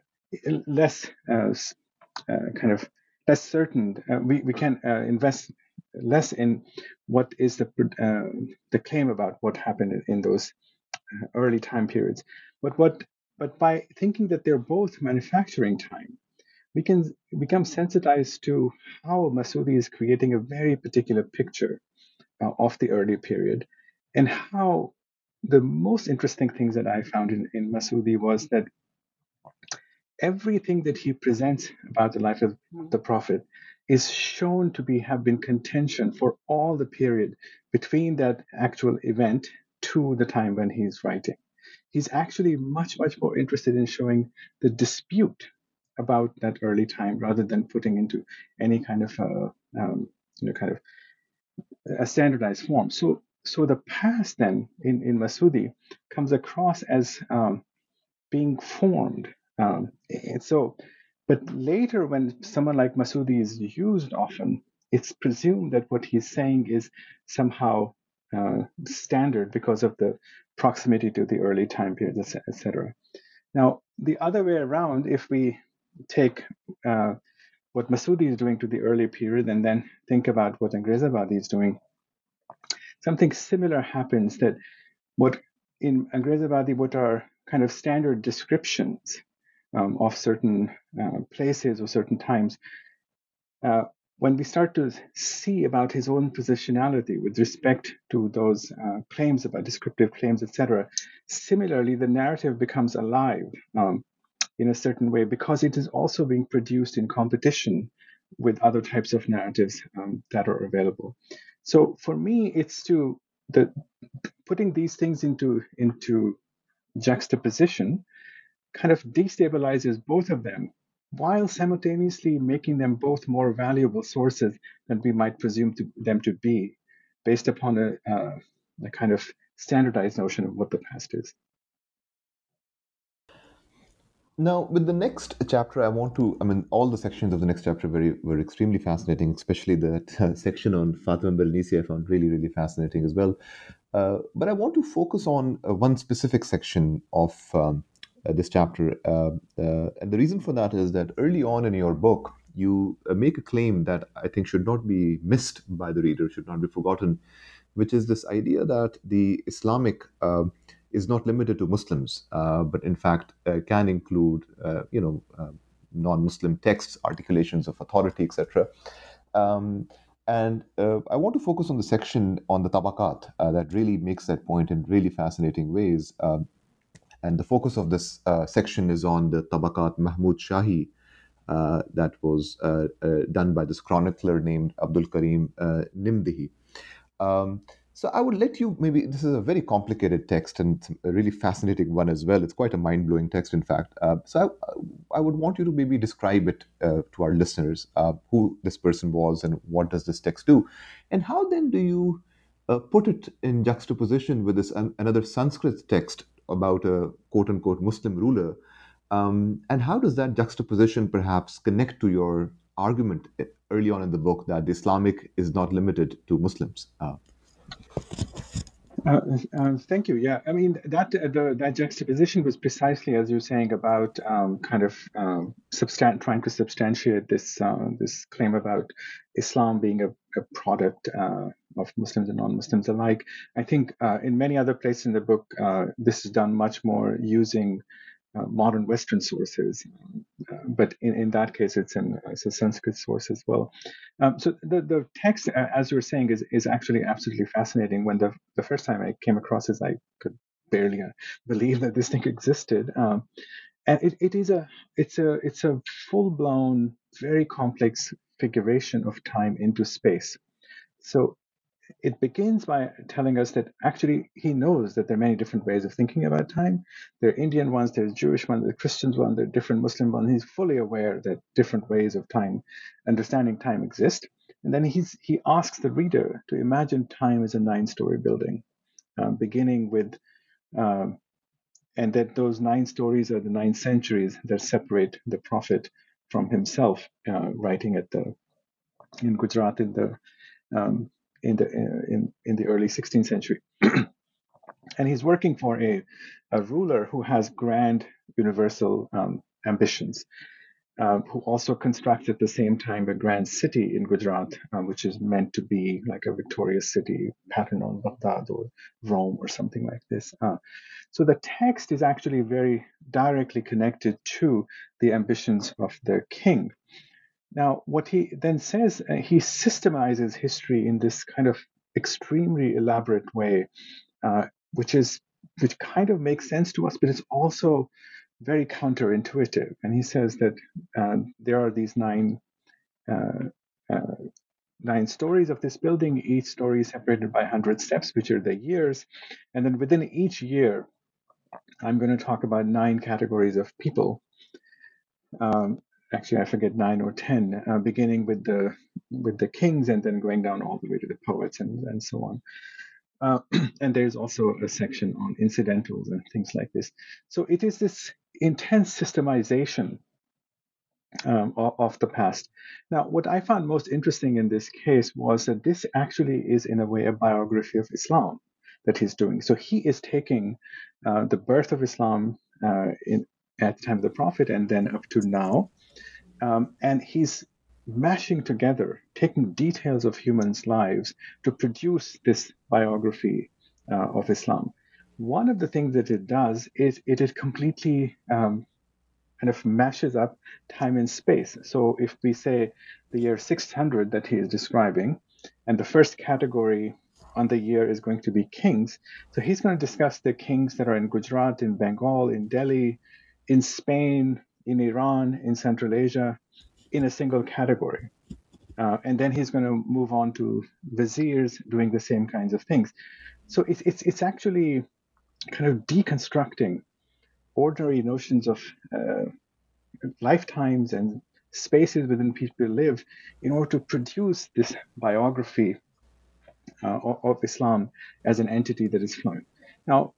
less uh, uh kind of less certain. Uh, we, we can invest less in what is the the claim about what happened in, those early time periods. But what but by thinking that they're both manufacturing time, we can become sensitized to how Masudi is creating a very particular picture uh, of the early period, and how the most interesting things that I found in, in Masudi was that everything that he presents about the life of the Prophet is shown to be have been contention for all the period between that actual event to the time when he's writing. He's actually much, much more interested in showing the dispute about that early time rather than putting into any kind of a, um, you know kind of a standardized form. So so the past then in, in Masudi comes across as um, being formed. Um, and so but later, when someone like Masudi is used often, it's presumed that what he's saying is somehow uh, standard because of the proximity to the early time periods, etc. Now, the other way around, if we take uh, what Masudi is doing to the early period and then think about what Angrezabadi is doing, something similar happens that what in Angrezabadi, what are kind of standard descriptions um, of certain uh, places or certain times, uh, when we start to see about his own positionality with respect to those uh, claims about descriptive claims, etc., similarly, the narrative becomes alive um, in a certain way because it is also being produced in competition with other types of narratives um, that are available. So for me, it's to the putting these things into into juxtaposition kind of destabilizes both of them while simultaneously making them both more valuable sources than we might presume to, them to be based upon a, uh, a kind of standardized notion of what the past is. Now, with the next chapter, I want to, I mean, all the sections of the next chapter very, were extremely fascinating, especially that uh, section on Fatima Mernissi I found really, really fascinating as well. Uh, but I want to focus on uh, one specific section of um, this chapter. Uh, uh, and the reason for that is that early on in your book, you make a claim that I think should not be missed by the reader, should not be forgotten, which is this idea that the Islamic is not limited to Muslims, but in fact can include, you know, non-Muslim texts, articulations of authority, etc. Um, and uh, I want to focus on the section on the tabakat uh, that really makes that point in really fascinating ways. Um, and the focus of this uh, section is on the Tabakat Mahmud Shahi uh, that was uh, uh done by this chronicler named Abdul Karim uh, Nimdihi. Um, so I would let you maybe, this is a very complicated text and a really fascinating one as well. It's quite a mind blowing text, in fact. Uh, so I, I, would want you to maybe describe it to our listeners who this person was and what does this text do. And how then do you put it in juxtaposition with this another Sanskrit text about a quote unquote Muslim ruler. Um, and how does that juxtaposition perhaps connect to your argument early on in the book that Islamic is not limited to Muslims? Uh, uh, uh, thank you. Yeah, I mean that uh, the, that juxtaposition was precisely as you're saying about um, kind of um, substan- trying to substantiate this uh, this claim about Islam being a, a product of Muslims and non-Muslims alike. I think in many other places in the book, this is done much more using uh, modern Western sources. Uh, but in, in that case, it's in it's a Sanskrit source as well. Um, so the, the text, uh, as you were saying, is, is actually absolutely fascinating. When the, the first time I came across it, I could barely believe that this thing existed. Um, and it, it is a it's a it's a full blown, very complex figuration of time into space. So it begins by telling us that actually he knows that there are many different ways of thinking about time. There are Indian ones, there's Jewish ones, there's Christian ones, there are different Muslim ones. He's fully aware that different ways of time, understanding time exist. And then he's, he asks the reader to imagine time as a nine story building, um, beginning with, um, and that those nine stories are the nine centuries that separate the prophet from himself, uh, writing at the in Gujarat in the um, in the in in the early 16th century. and he's working for a, a ruler who has grand universal um, ambitions, uh, who also constructs at the same time a grand city in Gujarat, um, which is meant to be like a victorious city, pattern on Baghdad or Rome or something like this. Uh, so the text is actually very directly connected to the ambitions of the king. Now, what he then says, uh, he systemizes history in this kind of extremely elaborate way, uh, which is which kind of makes sense to us, but it's also very counterintuitive. And he says that uh, there are these nine uh, uh, nine stories of this building. Each story separated by 100 steps, which are the years. And then within each year, I'm going to talk about nine categories of people. Um, actually I forget nine or ten, uh, beginning with the with the kings and then going down all the way to the poets and and so on. Uh, and there's also a section on incidentals and things like this. So it is this intense systemization um, of, of, the past. Now, what I found most interesting in this case was that this actually is, in a way, a biography of Islam that he's doing. So he is taking uh, the birth of Islam uh, in, at the time of the Prophet and then up to now, um, and he's mashing together, taking details of humans' lives to produce this biography uh, of Islam. One of the things that it does is it is completely um, kind of mashes up time and space. So if we say the year 600 that he is describing, and the first category on the year is going to be kings. So he's going to discuss the kings that are in Gujarat, in Bengal, in Delhi, in Spain, in Iran, in Central Asia, in a single category. Uh, and then he's going to move on to viziers doing the same kinds of things. So it's, it's, it's actually kind of deconstructing ordinary notions of uh, lifetimes and spaces within people live in order to produce this biography uh, of, of, Islam as an entity that is flowing. Now,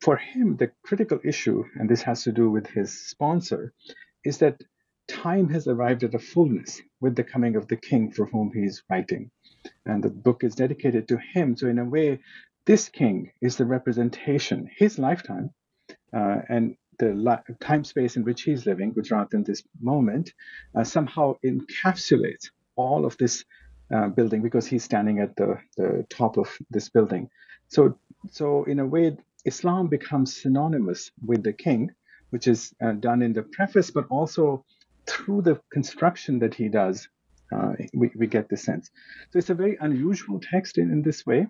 for him, the critical issue, and this has to do with his sponsor, is that time has arrived at a fullness with the coming of the king for whom he is writing. And the book is dedicated to him. So, in a way, this king is the representation, his lifetime, uh, and the li- time space in which he's living, Gujarat in this moment, uh, somehow encapsulates all of this uh, building because he's standing at the, the top of this building. So, so in a way, Islam becomes synonymous with the king, which is uh, done in the preface, but also through the construction that he does, uh, we, we get the sense. So it's a very unusual text in, in this way,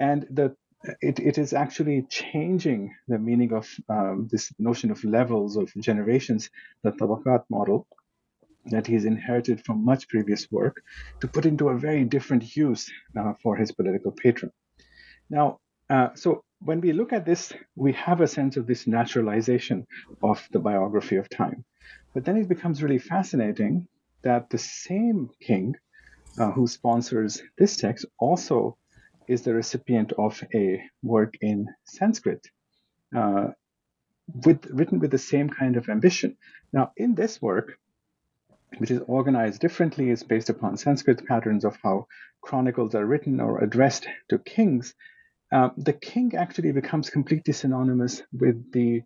and the it, it is actually changing the meaning of um, this notion of levels of generations, the Tabaqat model that he's inherited from much previous work, to put into a very different use uh, for his political patron. Now, uh, so when we look at this, we have a sense of this naturalization of the biography of time. But then it becomes really fascinating that the same king uh, who sponsors this text also is the recipient of a work in Sanskrit, uh, with, written with the same kind of ambition. Now, in this work, which is organized differently, is based upon Sanskrit patterns of how chronicles are written or addressed to kings uh, the king actually becomes completely synonymous with the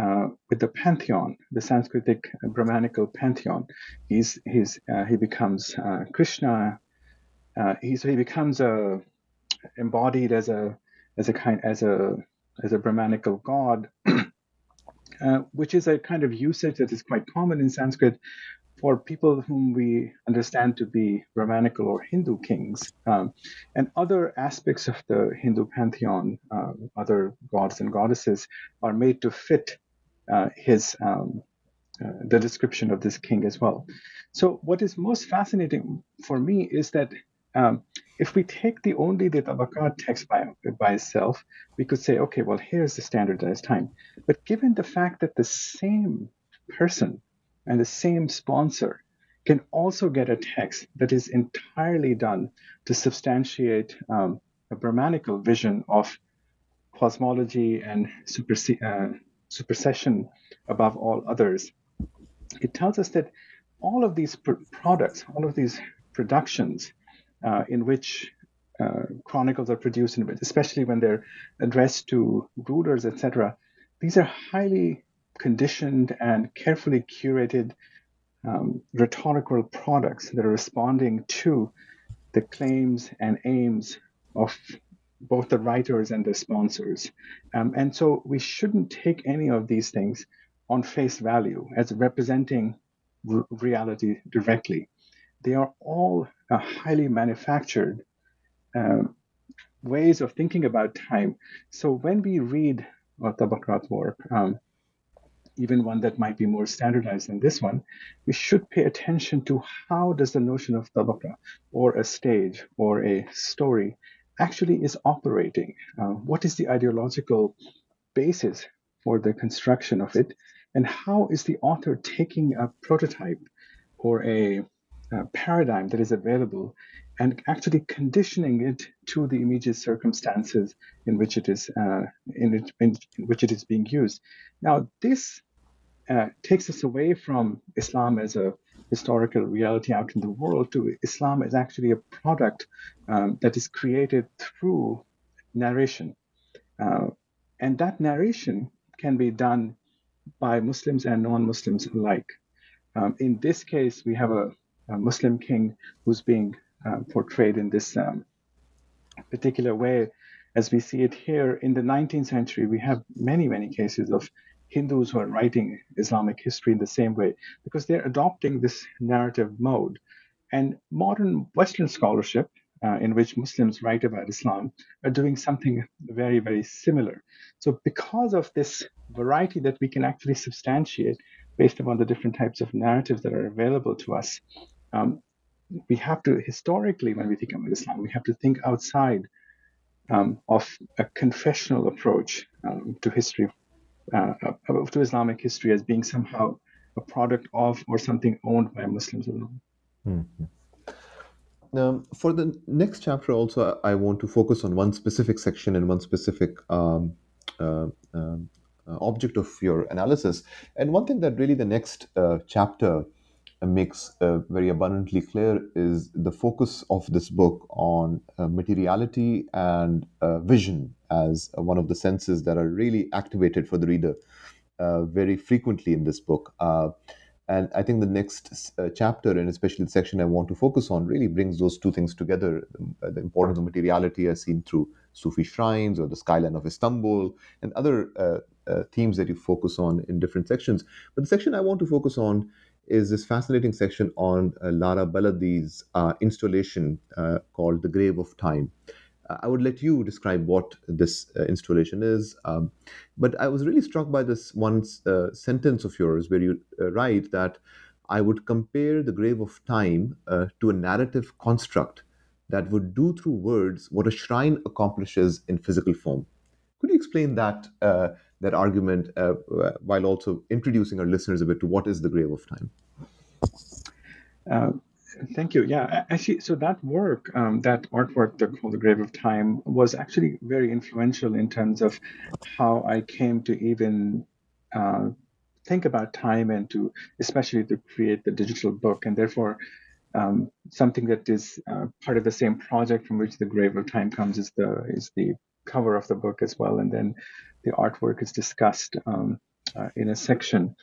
uh, with the pantheon, the Sanskritic Brahmanical pantheon. He's he's uh, he becomes uh, Krishna. Uh, he so he becomes a embodied as a as a kind as a as a Brahmanical god. uh, which is a kind of usage that is quite common in Sanskrit for people whom we understand to be Brahmanical or Hindu kings, um, and other aspects of the Hindu pantheon, uh, other gods and goddesses, are made to fit uh, his um, uh, the description of this king as well. So, what is most fascinating for me is that um, if we take the only the Tabakat text by, by itself, we could say, okay, well, here's the standardized time. But given the fact that the same person and the same sponsor can also get a text that is entirely done to substantiate um, a Brahmanical vision of cosmology and superse- uh, supersession above all others, it tells us that all of these pr- products, all of these productions, uh, in which uh, chronicles are produced, especially when they're addressed to rulers, etc. These are highly conditioned and carefully curated um, rhetorical products that are responding to the claims and aims of both the writers and the sponsors. Um, and so we shouldn't take any of these things on face value as representing r- reality directly. They are all uh, highly manufactured um, ways of thinking about time. So when we read uh, Tabakat work, um, even one that might be more standardized than this one, we should pay attention to how does the notion of tabaka or a stage or a story actually is operating. Uh, what is the ideological basis for the construction of it? And how is the author taking a prototype or a uh, paradigm that is available and actually conditioning it to the immediate circumstances in which it is uh, in, it, in, which it is being used. Now, this uh, takes us away from Islam as a historical reality out in the world to Islam as actually a product um, that is created through narration, uh, and that narration can be done by Muslims and non-Muslims alike. Um, in this case, we have a a Muslim king who's being uh, portrayed in this um, particular way. As we see it here in the 19th century, we have many, many cases of Hindus who are writing Islamic history in the same way because they're adopting this narrative mode. And modern Western scholarship, uh, in which Muslims write about Islam, are doing something very, very similar. So, because of this variety that we can actually substantiate based upon the different types of narratives that are available to us, um, we have to historically when we think about islam we have to think outside um, of a confessional approach um, to history uh, to islamic history as being somehow a product of or something owned by muslims alone mm-hmm. For the next chapter, also, I want to focus on one specific section and one specific um, uh, um, uh, object of your analysis. And one thing that really the next uh, chapter makes uh, very abundantly clear is the focus of this book on uh, materiality and uh, vision as one of the senses that are really activated for the reader uh, very frequently in this book. Uh, and I think the next uh, chapter, and especially the section I want to focus on, really brings those two things together the, the importance of materiality as seen through Sufi shrines or the skyline of Istanbul and other themes that you focus on in different sections. But the section I want to focus on is this fascinating section on uh, Lara Baladi's uh, installation uh, called The Grave of Time. Uh, I would let you describe what this uh, installation is. Um, but I was really struck by this one uh, sentence of yours where you write that I would compare the grave of time to a narrative construct that would do through words what a shrine accomplishes in physical form. Could you explain that that argument uh, while also introducing our listeners a bit to what is the grave of time. Uh, thank you. Yeah, actually, so that work, um, that artwork, called the Grave of Time, was actually very influential in terms of how I came to even uh, think about time and to, especially to create the digital book, and therefore. Um, something that is uh, part of the same project from which the Grave of Time comes is the is the cover of the book as well, and then the artwork is discussed um, uh, in a section.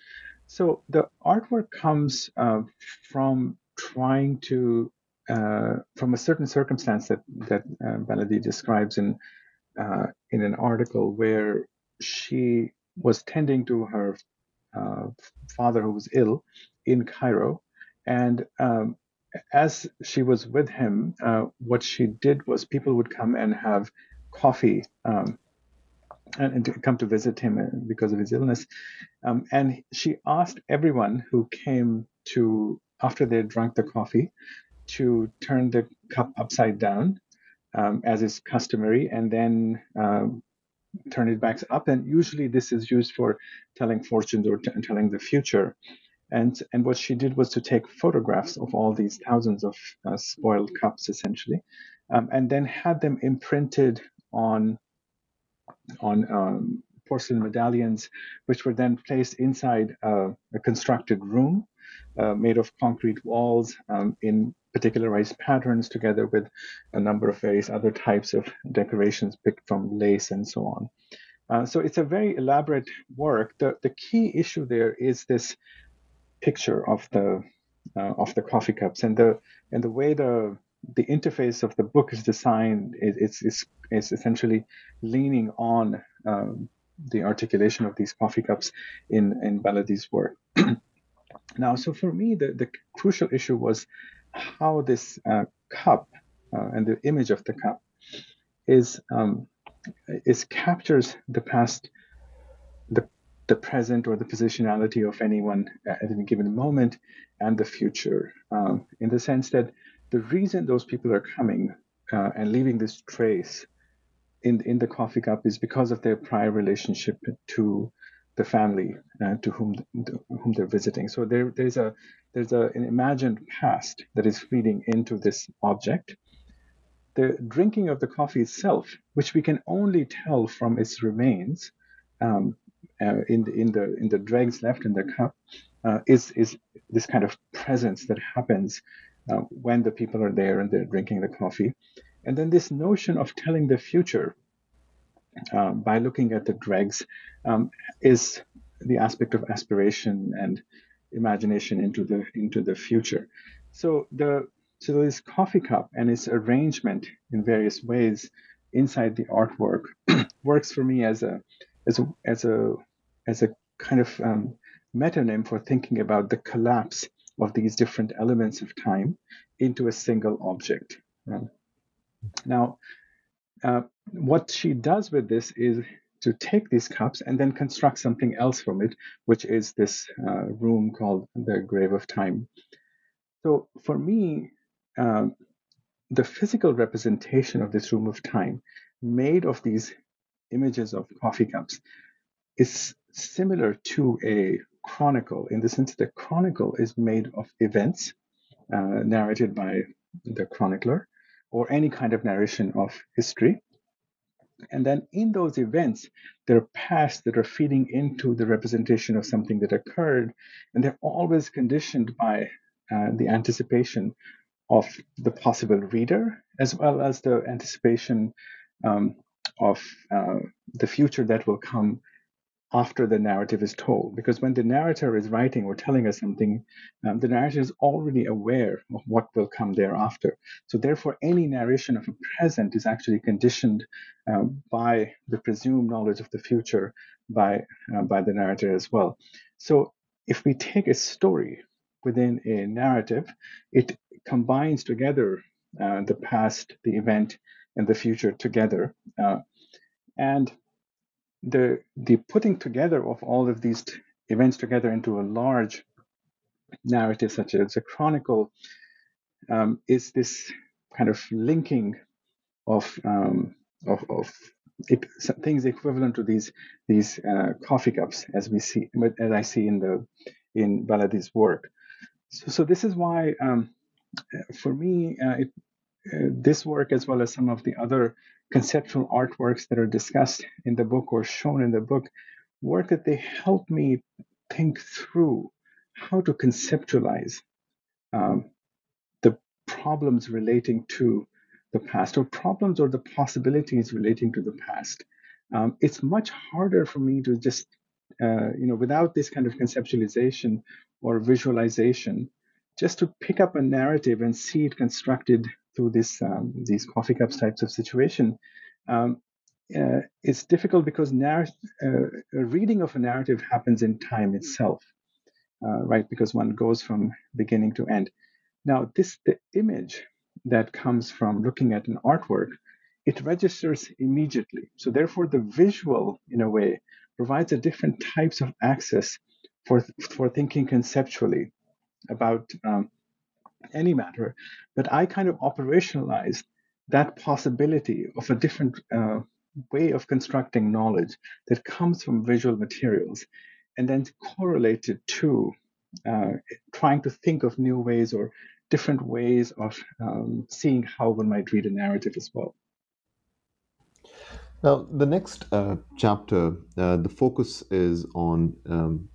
So the artwork comes uh, from trying to, uh, from a certain circumstance that that uh, Baladi describes in uh, in an article where she was tending to her uh, father who was ill in Cairo. And um, as she was with him, uh, what she did was people would come and have coffee um, and, and, to come to visit him uh, because of his illness. Um, and she asked everyone who came to, after they drank the coffee, to turn the cup upside down, um, as is customary, and then um, turn it back up. And usually, this is used for telling fortunes or t- telling the future. And and what she did was to take photographs of all these thousands of uh, spoiled cups, essentially, um, and then had them imprinted on on um, porcelain medallions, which were then placed inside uh, a constructed room uh, made of concrete walls um, in particularized patterns, together with a number of various other types of decorations picked from lace and so on. Uh, so it's a very elaborate work. The, the key issue there is this picture of the uh, of the coffee cups and the and the way the the interface of the book is designed is is, is essentially leaning on um, the articulation of these coffee cups in in Baladi's work. now, so for me, the, the crucial issue was how this uh, cup uh, and the image of the cup is um, is captures the past, the the present or the positionality of anyone at any given moment and the future um, in the sense that the reason those people are coming uh, and leaving this trace in in the coffee cup is because of their prior relationship to the family uh, to whom whom they're visiting. So there there's a there's a, an imagined past that is feeding into this object. The drinking of the coffee itself, which we can only tell from its remains, um, uh, in the in the in the dregs left in the cup, uh, is is this kind of presence that happens uh, when the people are there and they're drinking the coffee, and then this notion of telling the future uh, by looking at the dregs um, is the aspect of aspiration and imagination into the into the future. So the so this coffee cup and its arrangement in various ways inside the artwork works for me as a as a as a as a kind of um, metonym for thinking about the collapse of these different elements of time into a single object. Um, now, uh, what she does with this is to take these cups and then construct something else from it, which is this uh, room called the Grave of Time. So for me, um, the physical representation of this room of time, made of these images of coffee cups, is similar to a chronicle in the sense that the chronicle is made of events uh, narrated by the chronicler or any kind of narration of history. And then in those events, there are pasts that are feeding into the representation of something that occurred, and they're always conditioned by uh, the anticipation of the possible reader, as well as the anticipation um, of uh, the future that will come after the narrative is told. Because when the narrator is writing or telling us something, um, the narrator is already aware of what will come thereafter. So, therefore, any narration of a present is actually conditioned um, by the presumed knowledge of the future by, uh, by the narrator as well. So, if we take a story within a narrative, it combines together uh, the past, the event, and the future together. Uh, and the the putting together of all of these events together into a large narrative, such as a chronicle, um, is this kind of linking of um, of, of things equivalent to these these uh, coffee cups, as we see, as I see in the in Baladi's work. So, so this is why, um, for me, uh, it, uh, this work, as well as some of the other conceptual artworks that are discussed in the book or shown in the book, work that they help me think through how to conceptualize um, the problems relating to the past or problems or the possibilities relating to the past. Um, it's much harder for me to just, uh, you know, without this kind of conceptualization or visualization, just to pick up a narrative and see it constructed through this um, these coffee cups types of situation, um, uh, it's difficult because narr- uh, reading of a narrative happens in time itself, uh, right? Because one goes from beginning to end. Now, this the image that comes from looking at an artwork, it registers immediately. So therefore, the visual, in a way, provides a different types of access for for thinking conceptually about um, any matter. But I kind of operationalized that possibility of a different uh, way of constructing knowledge that comes from visual materials and then correlated to uh, trying to think of new ways or different ways of um, seeing how one might read a narrative as well. Now, the next uh, chapter, uh, the focus is on um,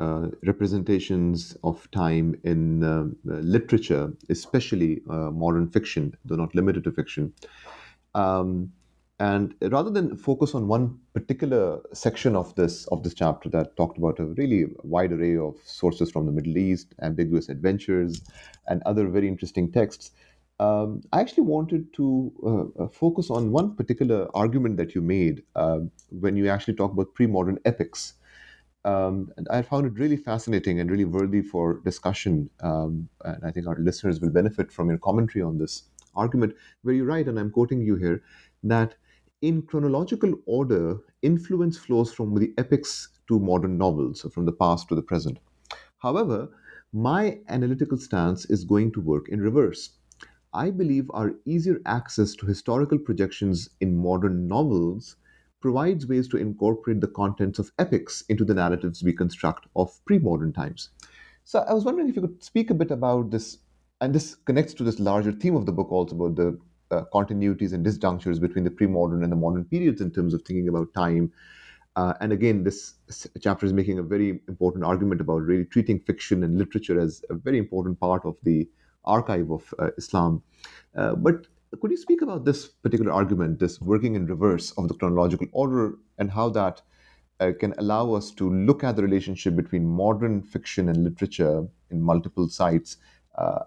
uh, representations of time in uh, literature, especially uh, modern fiction, though not limited to fiction. Um, and rather than focus on one particular section of this of this chapter that talked about a really wide array of sources from the Middle East, ambiguous adventures, and other very interesting texts, um, I actually wanted to uh, uh, focus on one particular argument that you made uh, when you actually talk about pre-modern epics. Um, and I found it really fascinating and really worthy for discussion. Um, and I think our listeners will benefit from your commentary on this argument, where you write, and I'm quoting you here, that in chronological order, influence flows from the epics to modern novels, so from the past to the present. However, my analytical stance is going to work in reverse. I believe our easier access to historical projections in modern novels provides ways to incorporate the contents of epics into the narratives we construct of pre modern times. So I was wondering if you could speak a bit about this, and this connects to this larger theme of the book also about the uh, continuities and disjunctures between the pre modern and the modern periods in terms of thinking about time. Uh, and again, this chapter is making a very important argument about really treating fiction and literature as a very important part of the archive of uh, Islam. Uh, but could you speak about this particular argument, this working in reverse of the chronological order, and how that uh, can allow us to look at the relationship between modern fiction and literature in multiple sites uh,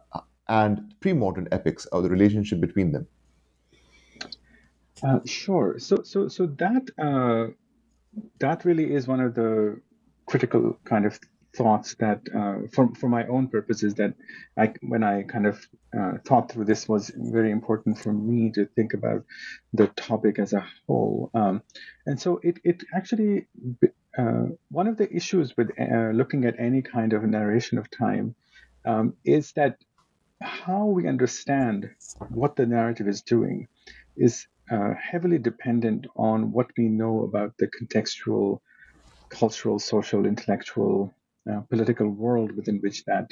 and pre modern epics, or the relationship between them? Uh, sure. So, so, so that uh, that really is one of the critical kind of thoughts that uh, for, for my own purposes that I, when I kind of uh, thought through this was very important for me to think about the topic as a whole. Um, and so it, it actually, uh, one of the issues with uh, looking at any kind of narration of time um, is that how we understand what the narrative is doing is uh, heavily dependent on what we know about the contextual cultural, social, intellectual uh, political world within which that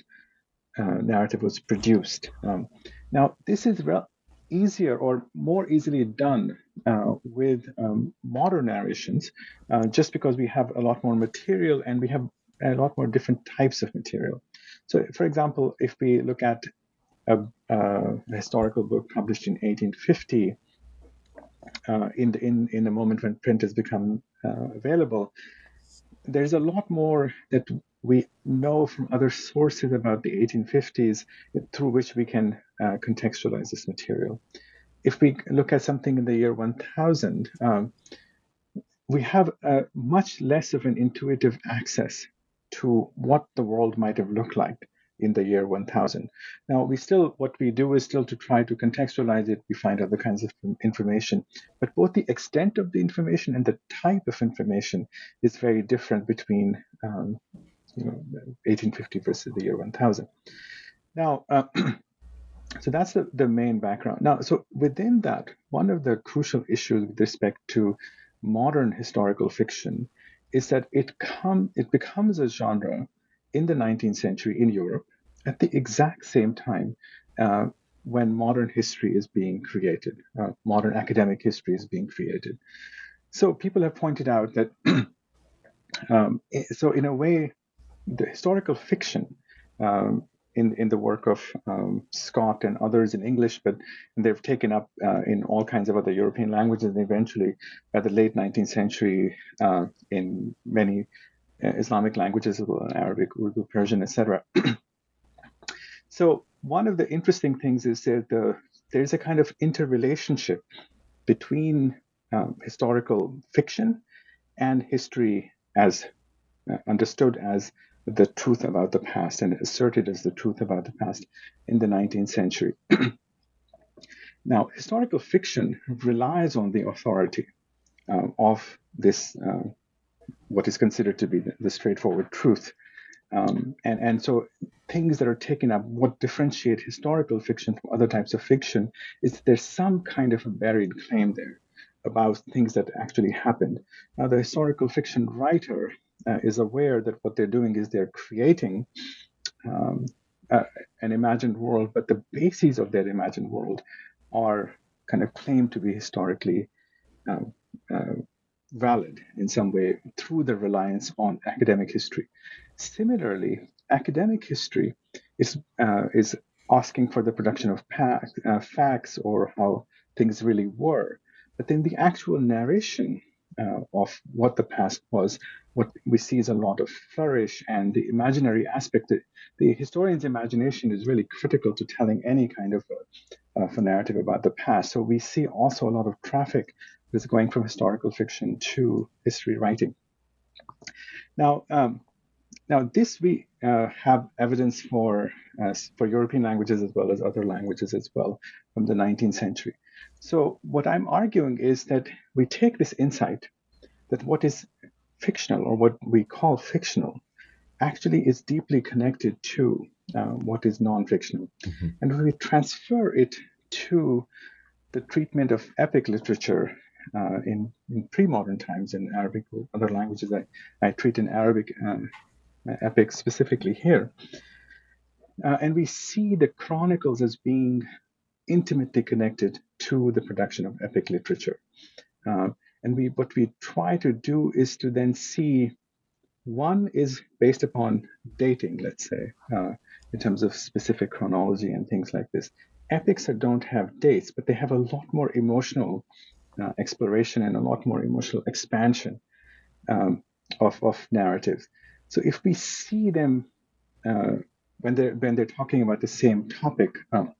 uh, narrative was produced. Um, now, this is re- easier or more easily done uh, with um, modern narrations, uh, just because we have a lot more material and we have a lot more different types of material. So, for example, if we look at a, a historical book published in 1850, uh, in, the, in in a moment when print has become uh, available, there's a lot more that we know from other sources about the 1850s through which we can uh, contextualize this material. If we look at something in the year 1000, um, we have much less of an intuitive access to what the world might have looked like in the year 1000. Now, we still, what we do is still to try to contextualize it. We find other kinds of information, but both the extent of the information and the type of information is very different between um, you know, 1850 versus the year 1000. Now, uh, so that's the, the main background. Now, so within that, one of the crucial issues with respect to modern historical fiction is that it come it becomes a genre in the 19th century in Europe at the exact same time uh, when modern history is being created, uh, modern academic history is being created. So people have pointed out that, um, so in a way, the historical fiction um, in in the work of um, Scott and others in English, but they've taken up uh, in all kinds of other European languages, and eventually, by the late 19th century, uh, in many Islamic languages well, Arabic, Urdu, Persian, etc. so one of the interesting things is that the, there's a kind of interrelationship between um, historical fiction and history as uh, understood as the truth about the past and asserted as the truth about the past in the 19th century. now, historical fiction relies on the authority uh, of this, uh, what is considered to be the, the straightforward truth. Um, and, and so things that are taken up, what differentiate historical fiction from other types of fiction is there's some kind of a buried claim there about things that actually happened. Now, the historical fiction writer uh, is aware that what they're doing is they're creating um, uh, an imagined world, but the bases of that imagined world are kind of claimed to be historically uh, uh, valid in some way through the reliance on academic history. Similarly, academic history is uh, is asking for the production of uh, facts or how things really were, but then the actual narration uh, of what the past was, what we see is a lot of flourish and the imaginary aspect. The historian's imagination is really critical to telling any kind of a, a narrative about the past. So we see also a lot of traffic that's going from historical fiction to history writing. Now, um, now this we uh, have evidence for uh, for European languages as well as other languages as well from the 19th century. So what I'm arguing is that we take this insight that what is fictional or what we call fictional actually is deeply connected to uh, what is non-fictional, mm-hmm. and we transfer it to the treatment of epic literature uh, in, in pre-modern times in Arabic or other languages. I, I treat in Arabic um, epic specifically here. Uh, and we see the chronicles as being intimately connected to the production of epic literature. Uh, and we what we try to do is to then see one is based upon dating, let's say, uh, in terms of specific chronology and things like this. Epics that don't have dates, but they have a lot more emotional uh, exploration and a lot more emotional expansion um, of, of narratives. So if we see them uh, when they're when they're talking about the same topic, um,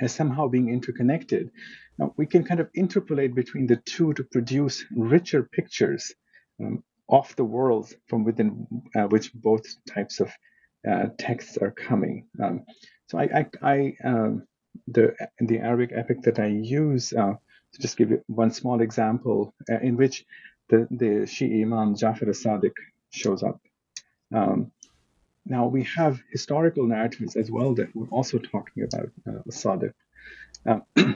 as somehow being interconnected. Now, we can kind of interpolate between the two to produce richer pictures um, of the world from within uh, which both types of uh, texts are coming. Um, so I, I, I um, the the Arabic epic that I use uh, just give you one small example uh, in which the the Shi'i Imam Jafar as-Sadiq shows up. Um, now we have historical narratives as well that we're also talking about uh, Sadiq. Uh,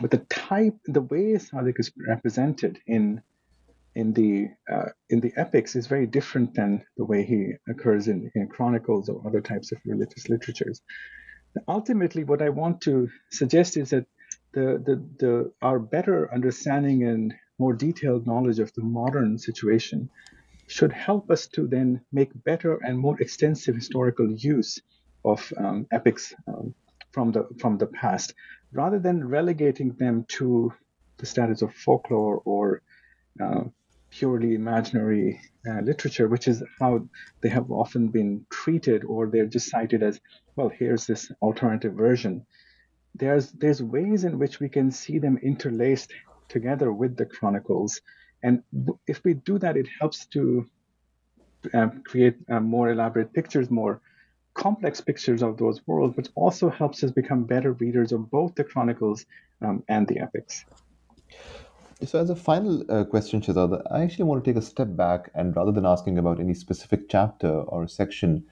but the type, the way Sadiq is represented in in the uh, in the epics is very different than the way he occurs in, in chronicles or other types of religious literatures. Ultimately, what I want to suggest is that the, the, the our better understanding and more detailed knowledge of the modern situation should help us to then make better and more extensive historical use of um, epics um, from the from the past, rather than relegating them to the status of folklore or uh, purely imaginary uh, literature, which is how they have often been treated, or they're just cited as, well, here's this alternative version. There's there's ways in which we can see them interlaced together with the chronicles and if we do that, it helps to uh, create uh, more elaborate pictures, more complex pictures of those worlds, but also helps us become better readers of both the chronicles um, and the epics. So, as a final uh, question, Shahzad, I actually want to take a step back and rather than asking about any specific chapter or section,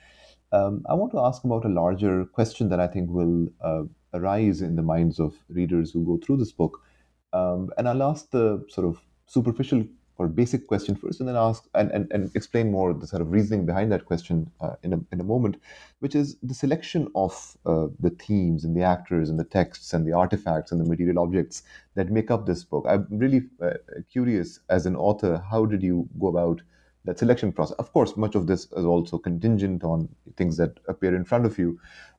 um, I want to ask about a larger question that I think will uh, arise in the minds of readers who go through this book. Um, and I'll ask the sort of superficial or basic question first and then ask and, and, and explain more the sort of reasoning behind that question uh, in, a, in a moment which is the selection of uh, the themes and the actors and the texts and the artifacts and the material objects that make up this book i'm really uh, curious as an author how did you go about that selection process of course much of this is also contingent on things that appear in front of you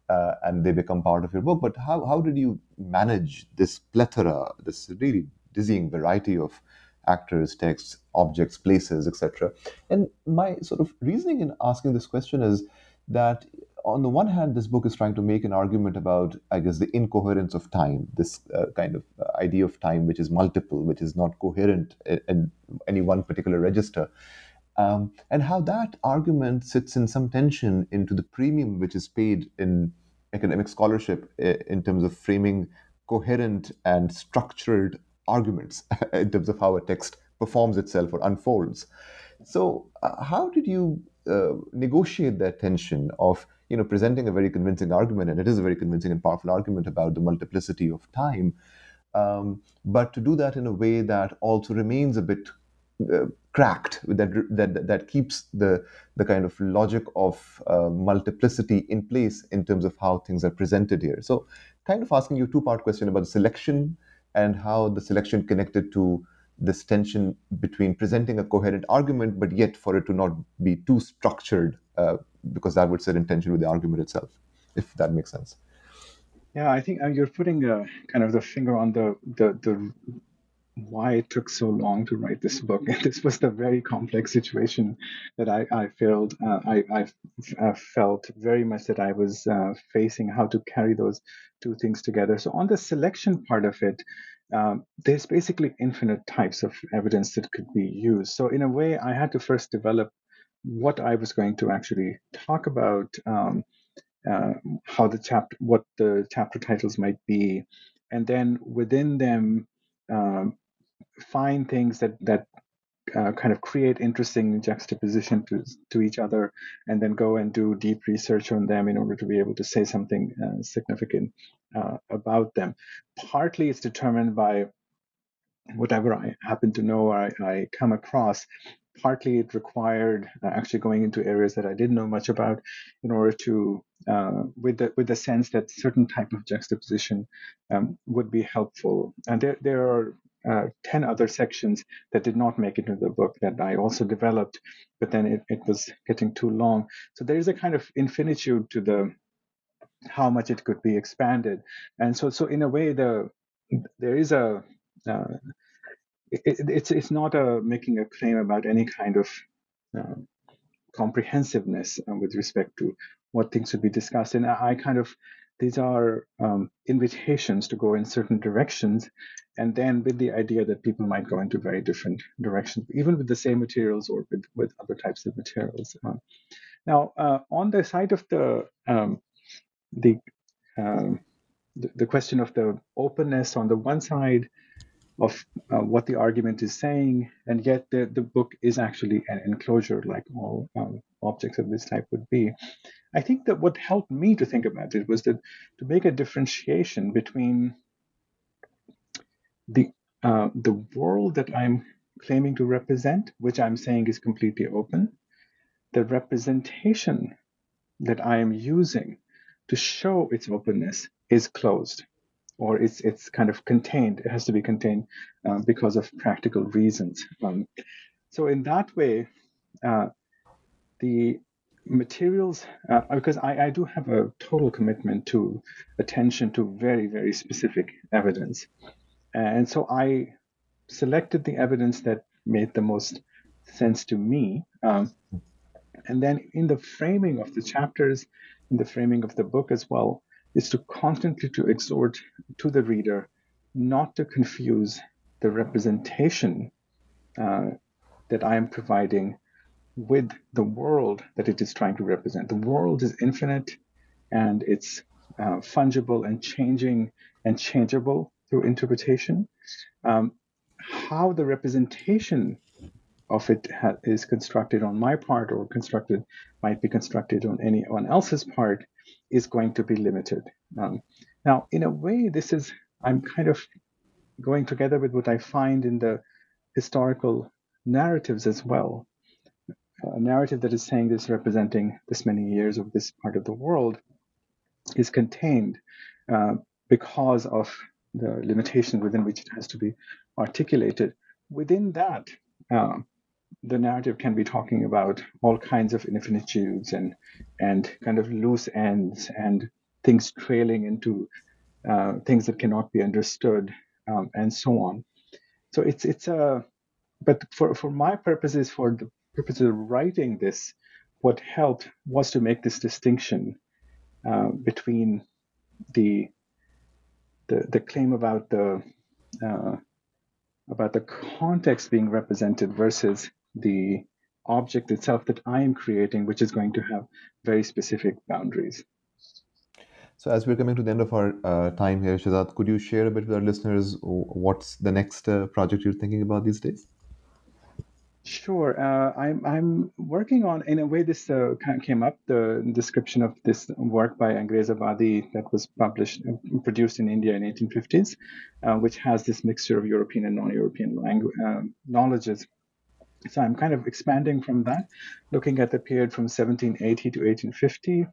uh, and they become part of your book but how, how did you manage this plethora this really dizzying variety of actors, texts, objects, places, etc. And my sort of reasoning in asking this question is that on the one hand, this book is trying to make an argument about, I guess, the incoherence of time, this uh, kind of uh, idea of time which is multiple, which is not coherent in, in any one particular register. Um, and how that argument sits in some tension into the premium which is paid in academic scholarship eh, in terms of framing coherent and structured arguments in terms of how a text performs itself or unfolds. So, uh, how did you uh, negotiate that tension of you know presenting a very convincing argument, and it is a very convincing and powerful argument about the multiplicity of time, um, but to do that in a way that also remains a bit uh, cracked that, that that keeps the the kind of logic of uh, multiplicity in place in terms of how things are presented here. So kind of asking you a two part question about selection and how the selection connected to this tension between presenting a coherent argument but yet for it to not be too structured uh, because that would set in tension with the argument itself if that makes sense. Yeah, I think uh, you're putting uh, kind of the finger on the, the the why it took so long to write this book. And this was the very complex situation that I, I felt. Uh, I, I, I, felt very much that I was uh, facing how to carry those two things together. So on the selection part of it, um, there's basically infinite types of evidence that could be used. So in a way, I had to first develop what I was going to actually talk about, um, uh, how the chapter, what the chapter titles might be, and then within them um, find things that that uh, kind of create interesting juxtaposition to, to each other and then go and do deep research on them in order to be able to say something uh, significant uh, about them. Partly it's determined by whatever I happen to know or I, I come across. Partly it required uh, actually going into areas that I didn't know much about in order to, uh, with the with the sense that certain type of juxtaposition um, would be helpful. And there there are uh, 10 other sections that did not make it into the book that I also developed, but then it, it was getting too long. So there is a kind of infinitude to the how much it could be expanded. And so, so in a way, the there is a uh, it, it's it's not a making a claim about any kind of uh, comprehensiveness uh, with respect to what things would be discussed. And I, I kind of these are um, invitations to go in certain directions, and then with the idea that people might go into very different directions, even with the same materials or with, with other types of materials. Um, now, uh, on the side of the um, the, um, the, the question of the openness on the one side of uh, what the argument is saying, and yet the, the book is actually an enclosure, like all um, objects of this type would be. I think that what helped me to think about it was that to make a differentiation between the uh, the world that I'm claiming to represent, which I'm saying is completely open, the representation that I am using to show its openness is closed or it's it's kind of contained. It has to be contained uh, because of practical reasons. Um, so in that way, uh, the materials uh, because I, I do have a total commitment to attention to very very specific evidence and so i selected the evidence that made the most sense to me um, and then in the framing of the chapters in the framing of the book as well is to constantly to exhort to the reader not to confuse the representation uh, that i am providing with the world that it is trying to represent. The world is infinite and it's uh, fungible and changing and changeable through interpretation. Um, how the representation of it ha- is constructed on my part or constructed might be constructed on anyone else's part is going to be limited. Um, now, in a way, this is, I'm kind of going together with what I find in the historical narratives as well a narrative that is saying this representing this many years of this part of the world is contained uh, because of the limitation within which it has to be articulated. Within that, uh, the narrative can be talking about all kinds of infinitudes and and kind of loose ends and things trailing into uh, things that cannot be understood um, and so on. So it's it's a but for for my purposes for the purposes of writing this, what helped was to make this distinction uh, between the, the the claim about the uh, about the context being represented versus the object itself that I am creating, which is going to have very specific boundaries. So, as we're coming to the end of our uh, time here, Shahzad, could you share a bit with our listeners what's the next uh, project you're thinking about these days? Sure. Uh, I'm I'm working on in a way this uh, came up the description of this work by Angrez Abadi that was published uh, produced in India in 1850s, uh, which has this mixture of European and non-European language um, knowledges. So I'm kind of expanding from that, looking at the period from 1780 to 1850,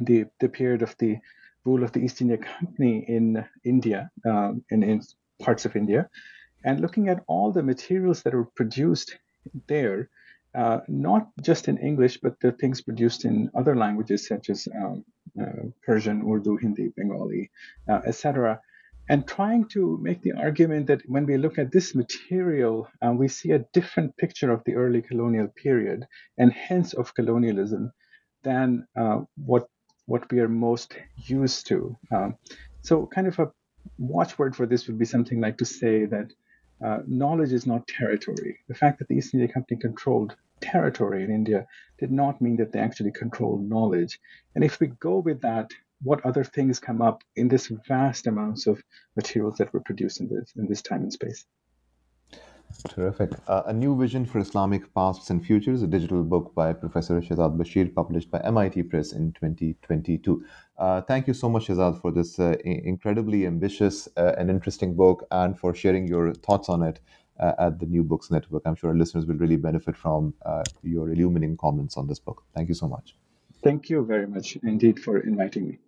the the period of the rule of the East India Company in India, um, in, in parts of India, and looking at all the materials that were produced there, uh, not just in English, but the things produced in other languages such as um, uh, Persian, Urdu, Hindi, Bengali, uh, etc. And trying to make the argument that when we look at this material, uh, we see a different picture of the early colonial period and hence of colonialism than uh, what what we are most used to. Um, so, kind of a watchword for this would be something like to say that uh, knowledge is not territory. The fact that the East India Company controlled territory in India did not mean that they actually controlled knowledge. And if we go with that, what other things come up in this vast amounts of materials that were produced in this in this time and space? Terrific. Uh, a New Vision for Islamic Pasts and Futures, a digital book by Professor Shahzad Bashir, published by MIT Press in 2022. Uh, thank you so much, Shahzad, for this uh, incredibly ambitious uh, and interesting book and for sharing your thoughts on it uh, at the New Books Network. I'm sure our listeners will really benefit from uh, your illuminating comments on this book. Thank you so much. Thank you very much indeed for inviting me.